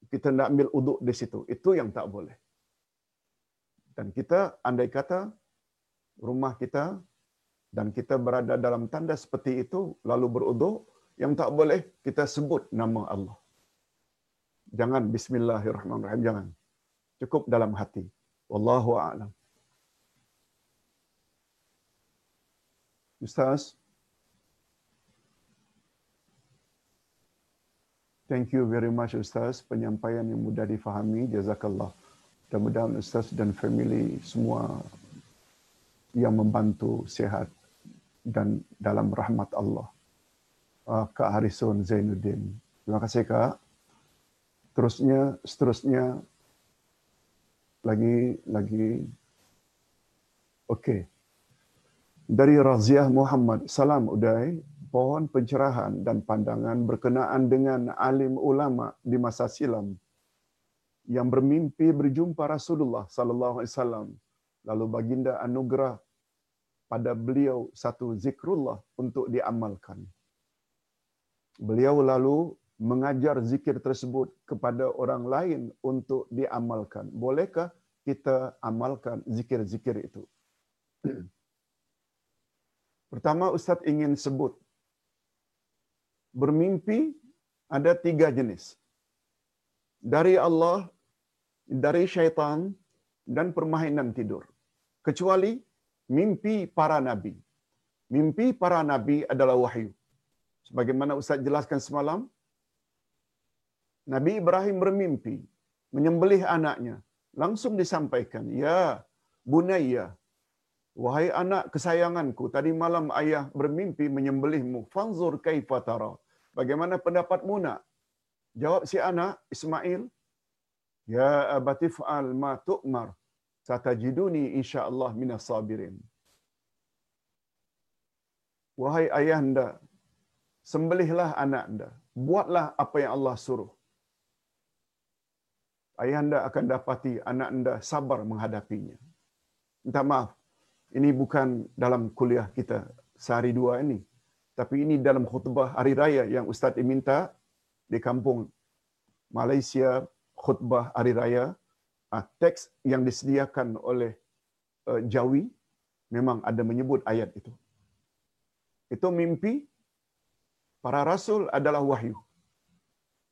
kita nak ambil uduk di situ. Itu yang tak boleh. Dan kita andai kata rumah kita dan kita berada dalam tandas seperti itu lalu beruduk, yang tak boleh kita sebut nama Allah. Jangan bismillahirrahmanirrahim jangan. Cukup dalam hati. Wallahu a'lam. Ustaz. Thank you very much Ustaz penyampaian yang mudah difahami. Jazakallah. Mudah-mudahan Ustaz dan family semua yang membantu sihat dan dalam rahmat Allah. Uh, Kak Harison Zainuddin. Terima kasih Kak. Terusnya, seterusnya lagi lagi okey. Dari Raziah Muhammad salam udai pohon pencerahan dan pandangan berkenaan dengan alim ulama di masa silam yang bermimpi berjumpa Rasulullah sallallahu alaihi wasallam. Lalu baginda anugerah pada beliau satu zikrullah untuk diamalkan. Beliau lalu mengajar zikir tersebut kepada orang lain untuk diamalkan. Bolehkah kita amalkan zikir-zikir itu? [clears throat] Pertama, Ustaz ingin sebut. Bermimpi ada tiga jenis. Dari Allah, dari syaitan, dan permainan tidur. Kecuali mimpi para nabi. Mimpi para nabi adalah wahyu. Sebagaimana Ustaz jelaskan semalam, Nabi Ibrahim bermimpi menyembelih anaknya. Langsung disampaikan, "Ya bunayya, wahai anak kesayanganku, tadi malam ayah bermimpi menyembelihmu. Fanzur kaifa tara." Bagaimana pendapatmu nak? Jawab si anak Ismail, "Ya abati fa'al ma tu'mar, satajiduni insyaallah minas sabirin." Wahai ayah anda, sembelihlah anak anda. Buatlah apa yang Allah suruh ayah anda akan dapati anak anda sabar menghadapinya. Minta maaf, ini bukan dalam kuliah kita sehari dua ini. Tapi ini dalam khutbah hari raya yang Ustaz minta di kampung Malaysia khutbah hari raya. Ah, teks yang disediakan oleh uh, Jawi memang ada menyebut ayat itu. Itu mimpi para rasul adalah wahyu.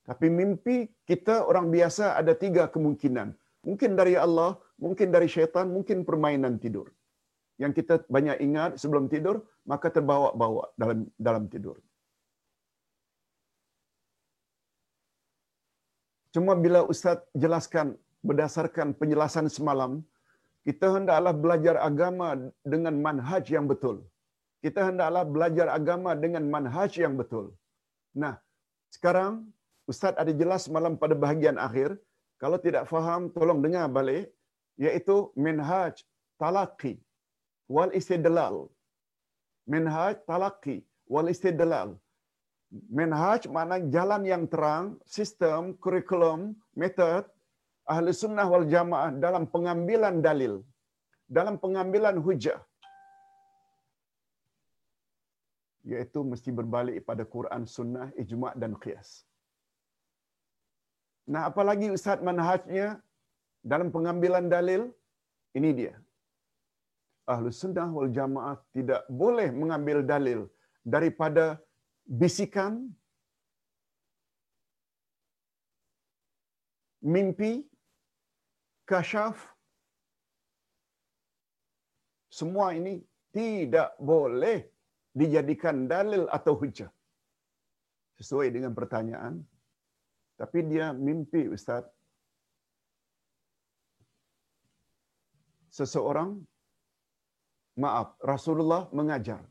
Tapi mimpi kita orang biasa ada tiga kemungkinan. Mungkin dari Allah, mungkin dari syaitan, mungkin permainan tidur. Yang kita banyak ingat sebelum tidur, maka terbawa-bawa dalam dalam tidur. Cuma bila Ustaz jelaskan berdasarkan penjelasan semalam, kita hendaklah belajar agama dengan manhaj yang betul. Kita hendaklah belajar agama dengan manhaj yang betul. Nah, sekarang Ustaz ada jelas malam pada bahagian akhir. Kalau tidak faham, tolong dengar balik. Iaitu minhaj talaqi wal istidlal. Minhaj talaqi wal istidlal. Minhaj makna jalan yang terang, sistem, kurikulum, metod ahli sunnah wal jamaah dalam pengambilan dalil. Dalam pengambilan hujah. Iaitu mesti berbalik pada Quran, sunnah, ijma' dan qiyas. Nah, apalagi Ustaz manhajnya dalam pengambilan dalil? Ini dia. ahlu sunnah wal jamaah tidak boleh mengambil dalil daripada bisikan, mimpi, kasyaf, semua ini tidak boleh dijadikan dalil atau hujah. Sesuai dengan pertanyaan. Tapi dia mimpi, Ustaz. Seseorang, maaf, Rasulullah mengajar.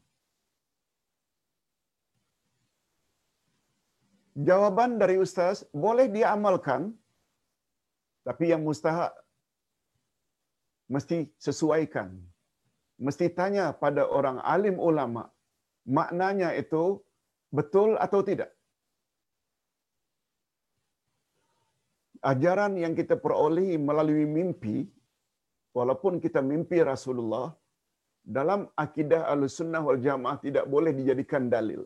Jawaban dari Ustaz, boleh dia amalkan, tapi yang mustahak mesti sesuaikan mesti tanya pada orang alim ulama maknanya itu betul atau tidak. Ajaran yang kita peroleh melalui mimpi, walaupun kita mimpi Rasulullah, dalam akidah al-sunnah wal jamaah tidak boleh dijadikan dalil.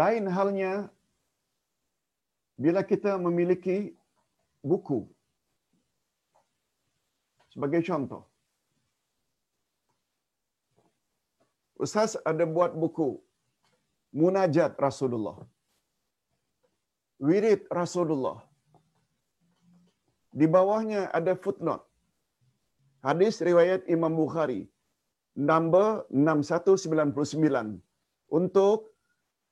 Lain halnya, bila kita memiliki buku sebagai contoh. Ustaz ada buat buku Munajat Rasulullah. Wirid Rasulullah. Di bawahnya ada footnote. Hadis riwayat Imam Bukhari. Number 6199. Untuk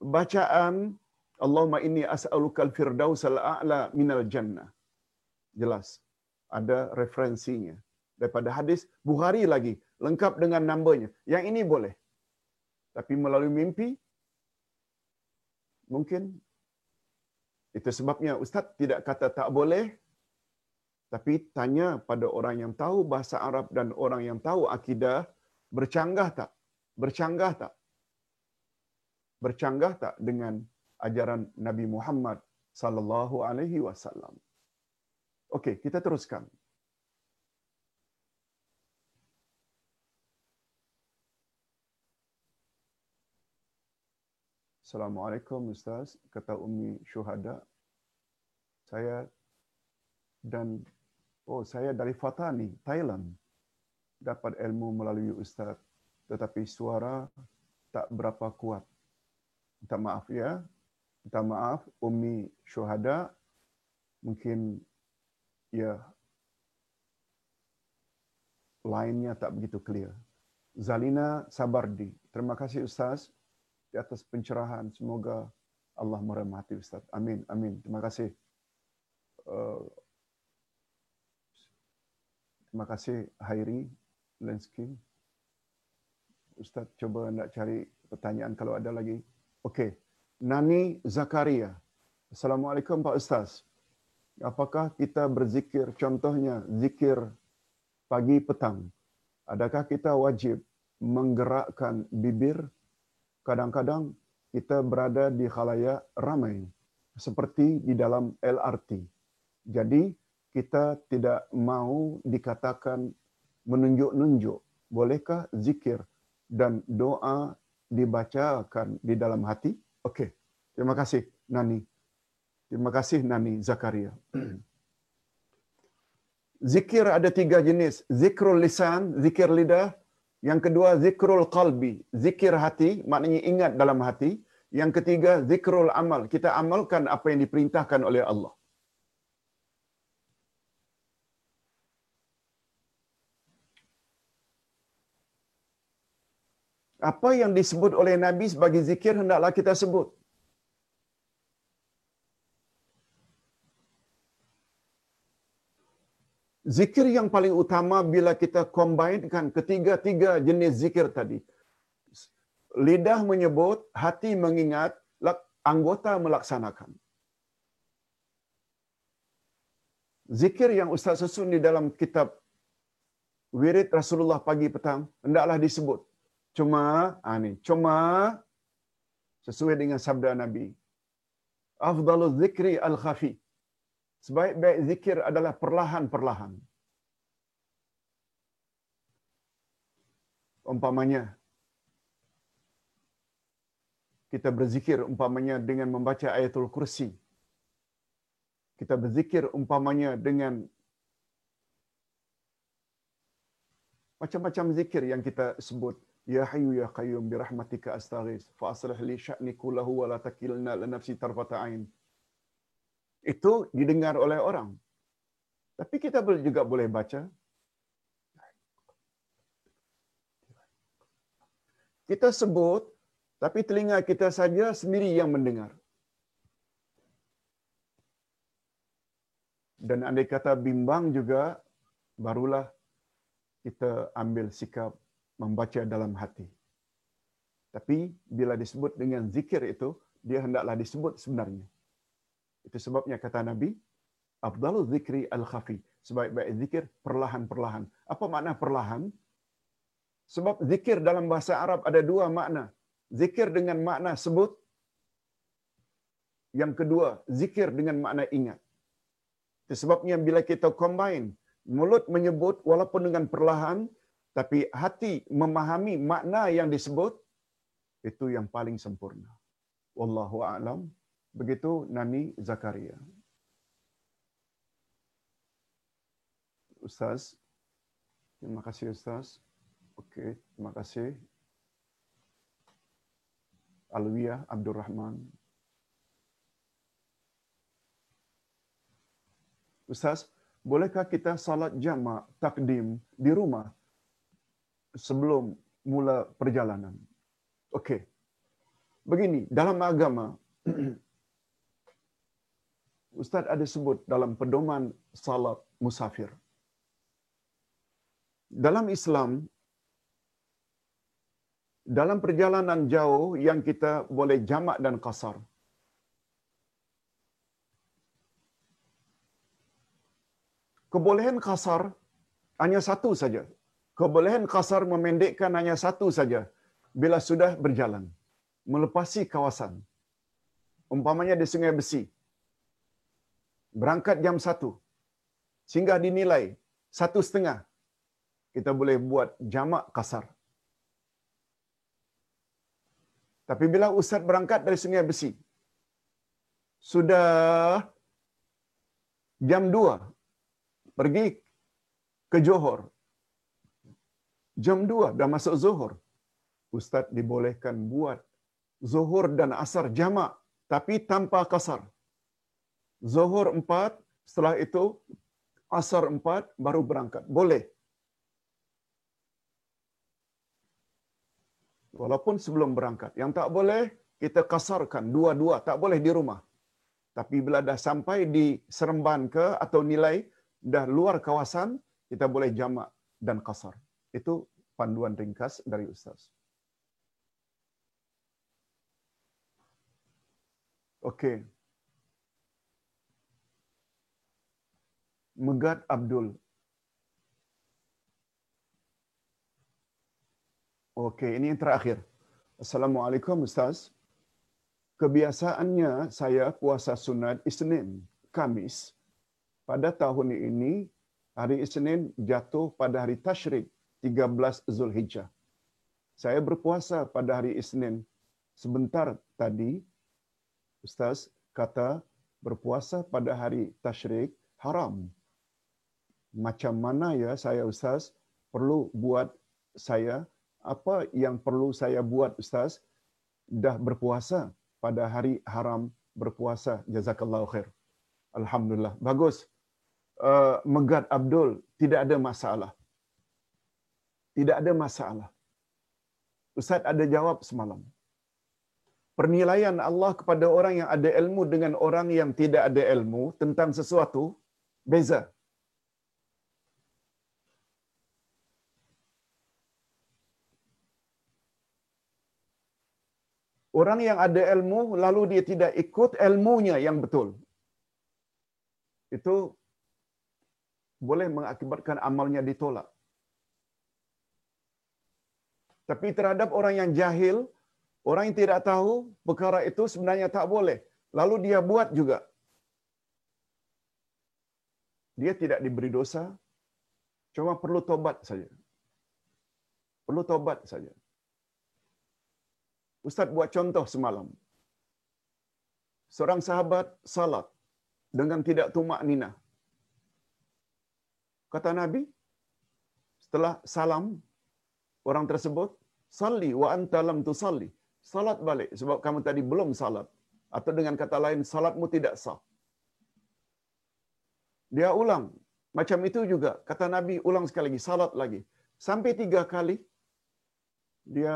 bacaan Allahumma inni as'alukal firdaus al-a'la minal jannah. Jelas. Ada referensinya daripada hadis Bukhari lagi lengkap dengan namanya. Yang ini boleh. Tapi melalui mimpi mungkin itu sebabnya ustaz tidak kata tak boleh tapi tanya pada orang yang tahu bahasa Arab dan orang yang tahu akidah bercanggah tak? Bercanggah tak? Bercanggah tak dengan ajaran Nabi Muhammad sallallahu alaihi wasallam? Okey, kita teruskan. Assalamualaikum Ustaz, kata Umi Syuhada. Saya dan oh saya dari Fatani, Thailand. Dapat ilmu melalui Ustaz, tetapi suara tak berapa kuat. Minta maaf ya. Minta maaf Umi Syuhada. Mungkin ya lainnya tak begitu clear. Zalina Sabardi. Terima kasih Ustaz di atas pencerahan. Semoga Allah merahmati Ustaz. Amin. Amin. Terima kasih. Uh, terima kasih Hairi Lensky. Ustaz cuba nak cari pertanyaan kalau ada lagi. Okey. Nani Zakaria. Assalamualaikum Pak Ustaz. Apakah kita berzikir contohnya zikir pagi petang? Adakah kita wajib menggerakkan bibir kadang-kadang kita berada di khalayak ramai seperti di dalam LRT. Jadi kita tidak mau dikatakan menunjuk-nunjuk. Bolehkah zikir dan doa dibacakan di dalam hati? Okey. Terima kasih Nani. Terima kasih Nani Zakaria. [clears throat] Zikir ada tiga jenis. Zikrul lisan, zikir lidah, yang kedua, zikrul qalbi, zikir hati, maknanya ingat dalam hati. Yang ketiga, zikrul amal, kita amalkan apa yang diperintahkan oleh Allah. Apa yang disebut oleh Nabi sebagai zikir, hendaklah kita sebut. Zikir yang paling utama bila kita combinekan ketiga-tiga jenis zikir tadi. Lidah menyebut, hati mengingat, anggota melaksanakan. Zikir yang Ustaz susun di dalam kitab Wirid Rasulullah pagi petang, hendaklah disebut. Cuma, ah ini, cuma sesuai dengan sabda Nabi. Afdalu zikri al-khafi sebaik-baik zikir adalah perlahan-perlahan. Umpamanya, kita berzikir umpamanya dengan membaca ayatul kursi. Kita berzikir umpamanya dengan Macam-macam zikir yang kita sebut. Ya Hayyu Ya Qayyum bi rahmatika astaghis fa aslih li sya'ni kullahu wa la takilna li nafsi tarfata ain. Itu didengar oleh orang. Tapi kita juga boleh baca kita sebut tapi telinga kita saja sendiri yang mendengar. Dan andai kata bimbang juga, barulah kita ambil sikap membaca dalam hati. Tapi bila disebut dengan zikir itu, dia hendaklah disebut sebenarnya. Itu sebabnya kata Nabi, Abdul zikri al-khafi. Sebaik-baik zikir perlahan-perlahan. Apa makna perlahan? Sebab zikir dalam bahasa Arab ada dua makna. Zikir dengan makna sebut. Yang kedua, zikir dengan makna ingat. Itu sebabnya bila kita combine, mulut menyebut walaupun dengan perlahan, tapi hati memahami makna yang disebut, itu yang paling sempurna. Wallahu a'lam. Begitu Nani Zakaria. Ustaz. Terima kasih Ustaz. Okey, terima kasih. Alwiyah Abdul Rahman. Ustaz, bolehkah kita salat jamak takdim di rumah sebelum mula perjalanan? Okey. Begini, dalam agama [clears throat] Ustaz ada sebut dalam pedoman salat musafir. Dalam Islam dalam perjalanan jauh yang kita boleh jamak dan kasar. Kebolehan kasar hanya satu saja. Kebolehan kasar memendekkan hanya satu saja bila sudah berjalan. Melepasi kawasan. Umpamanya di Sungai Besi. Berangkat jam satu. Sehingga dinilai satu setengah. Kita boleh buat jamak kasar. Tapi bila Ustaz berangkat dari Sungai Besi, sudah jam 2 pergi ke Johor. Jam 2 dah masuk Zuhur. Ustaz dibolehkan buat Zuhur dan Asar jamak tapi tanpa kasar. Zuhur 4, setelah itu Asar 4 baru berangkat. Boleh. walaupun sebelum berangkat. Yang tak boleh, kita kasarkan dua-dua. Tak boleh di rumah. Tapi bila dah sampai di Seremban ke atau nilai dah luar kawasan, kita boleh jamak dan kasar. Itu panduan ringkas dari Ustaz. Okey. Megat Abdul Okey, ini yang terakhir. Assalamualaikum Ustaz. Kebiasaannya saya puasa sunat Isnin, Kamis. Pada tahun ini, hari Isnin jatuh pada hari Tashrik, 13 Zulhijjah. Saya berpuasa pada hari Isnin. Sebentar tadi, Ustaz kata berpuasa pada hari Tashrik haram. Macam mana ya saya Ustaz perlu buat saya? Apa yang perlu saya buat ustaz? Dah berpuasa pada hari haram berpuasa. Jazakallahu khair. Alhamdulillah. Bagus. Uh, megat abdul tidak ada masalah. Tidak ada masalah. Ustaz ada jawab semalam. Pernilaian Allah kepada orang yang ada ilmu dengan orang yang tidak ada ilmu tentang sesuatu beza Orang yang ada ilmu lalu dia tidak ikut ilmunya yang betul. Itu boleh mengakibatkan amalnya ditolak. Tapi terhadap orang yang jahil, orang yang tidak tahu perkara itu sebenarnya tak boleh. Lalu dia buat juga. Dia tidak diberi dosa, cuma perlu tobat saja. Perlu tobat saja. Ustaz buat contoh semalam. Seorang sahabat salat dengan tidak tumak nina. Kata Nabi, setelah salam orang tersebut, salli wa anta lam tusalli. Salat balik sebab kamu tadi belum salat. Atau dengan kata lain, salatmu tidak sah. Dia ulang. Macam itu juga. Kata Nabi, ulang sekali lagi. Salat lagi. Sampai tiga kali, dia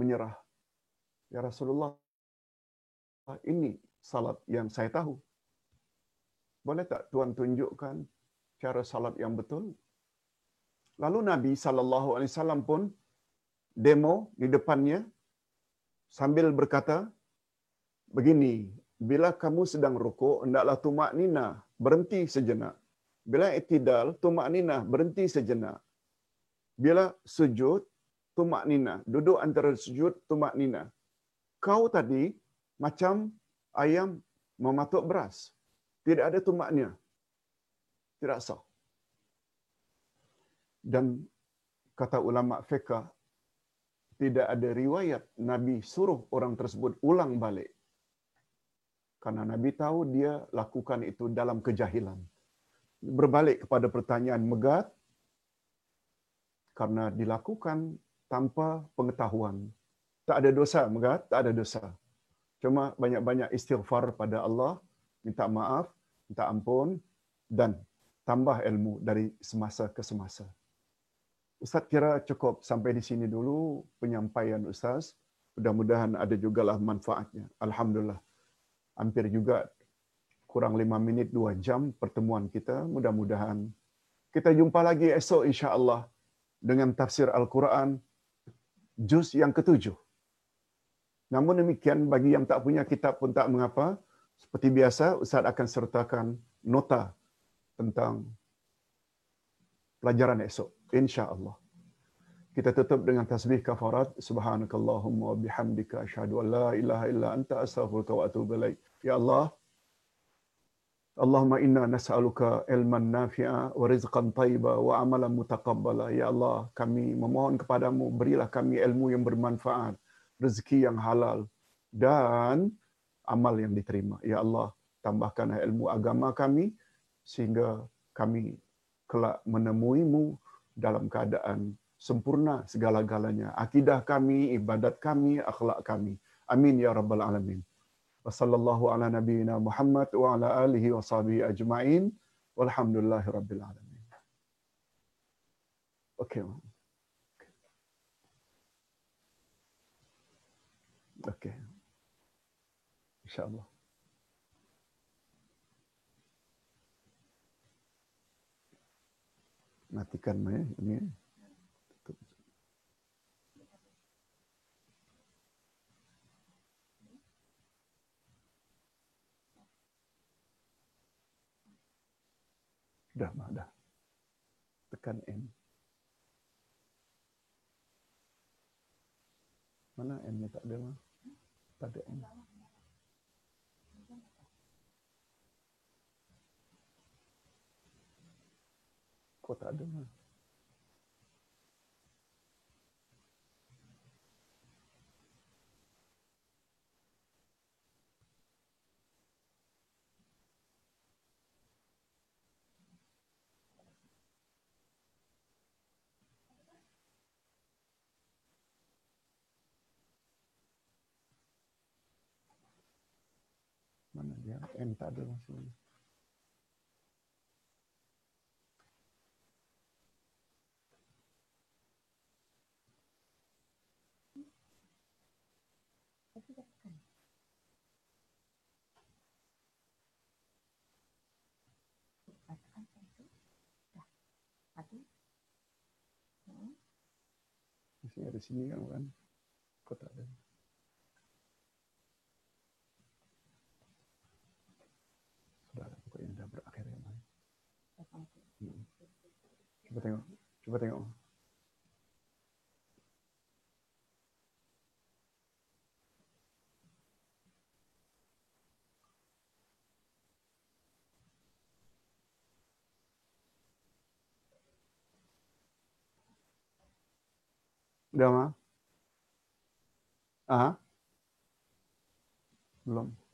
menyerah. Ya Rasulullah, ini salat yang saya tahu. Boleh tak Tuhan tunjukkan cara salat yang betul? Lalu Nabi sallallahu alaihi wasallam pun demo di depannya sambil berkata begini, bila kamu sedang rukuk hendaklah tumak nina berhenti sejenak. Bila itidal tumak nina berhenti sejenak. Bila sujud tumak nina duduk antara sujud tumak nina. Kau tadi macam ayam mematuk beras. Tidak ada tumaknya. Tidak sah. Dan kata ulama fiqh tidak ada riwayat Nabi suruh orang tersebut ulang balik. Karena Nabi tahu dia lakukan itu dalam kejahilan. Berbalik kepada pertanyaan megat karena dilakukan tanpa pengetahuan. Tak ada dosa megat, tak ada dosa. Cuma banyak-banyak istighfar pada Allah, minta maaf, minta ampun dan tambah ilmu dari semasa ke semasa. Ustaz kira cukup sampai di sini dulu penyampaian Ustaz. Mudah-mudahan ada jugalah manfaatnya. Alhamdulillah. Hampir juga kurang lima minit, dua jam pertemuan kita. Mudah-mudahan kita jumpa lagi esok insya Allah dengan tafsir Al-Quran juz yang ketujuh. Namun demikian bagi yang tak punya kitab pun tak mengapa. Seperti biasa Ustaz akan sertakan nota tentang pelajaran esok. Insya Allah. Kita tutup dengan tasbih kafarat. Subhanakallahumma bihamdika asyhadu an la ilaha illa anta astaghfiruka wa atubu. Ya Allah, Allahumma inna nas'aluka ilman nafi'a wa rizqan tayyiba wa amalan mutaqabbala. Ya Allah, kami memohon kepadamu berilah kami ilmu yang bermanfaat, rezeki yang halal dan amal yang diterima. Ya Allah, tambahkan ilmu agama kami sehingga kami kelak menemuimu dalam keadaan sempurna segala-galanya. Akidah kami, ibadat kami, akhlak kami. Amin ya rabbal alamin. Wa sallallahu ala nabiyyina Muhammad wa ala alihi wa sahbihi ajma'in. Walhamdulillahi rabbil alamin. Okey. Okey. InsyaAllah. Matikan ya ini. Dah, mah, dah. Tekan N. Mana N-nya tak ada mah? Tak ada N. Kok tak mah? Mana dia? N tak ada masih. Masih ada sini kan bukan? Kok tak ada? Sudah ada pokoknya dah berakhir ya. Mai. Cuba tengok. Cuba tengok. Udah mah? Ah? Belum.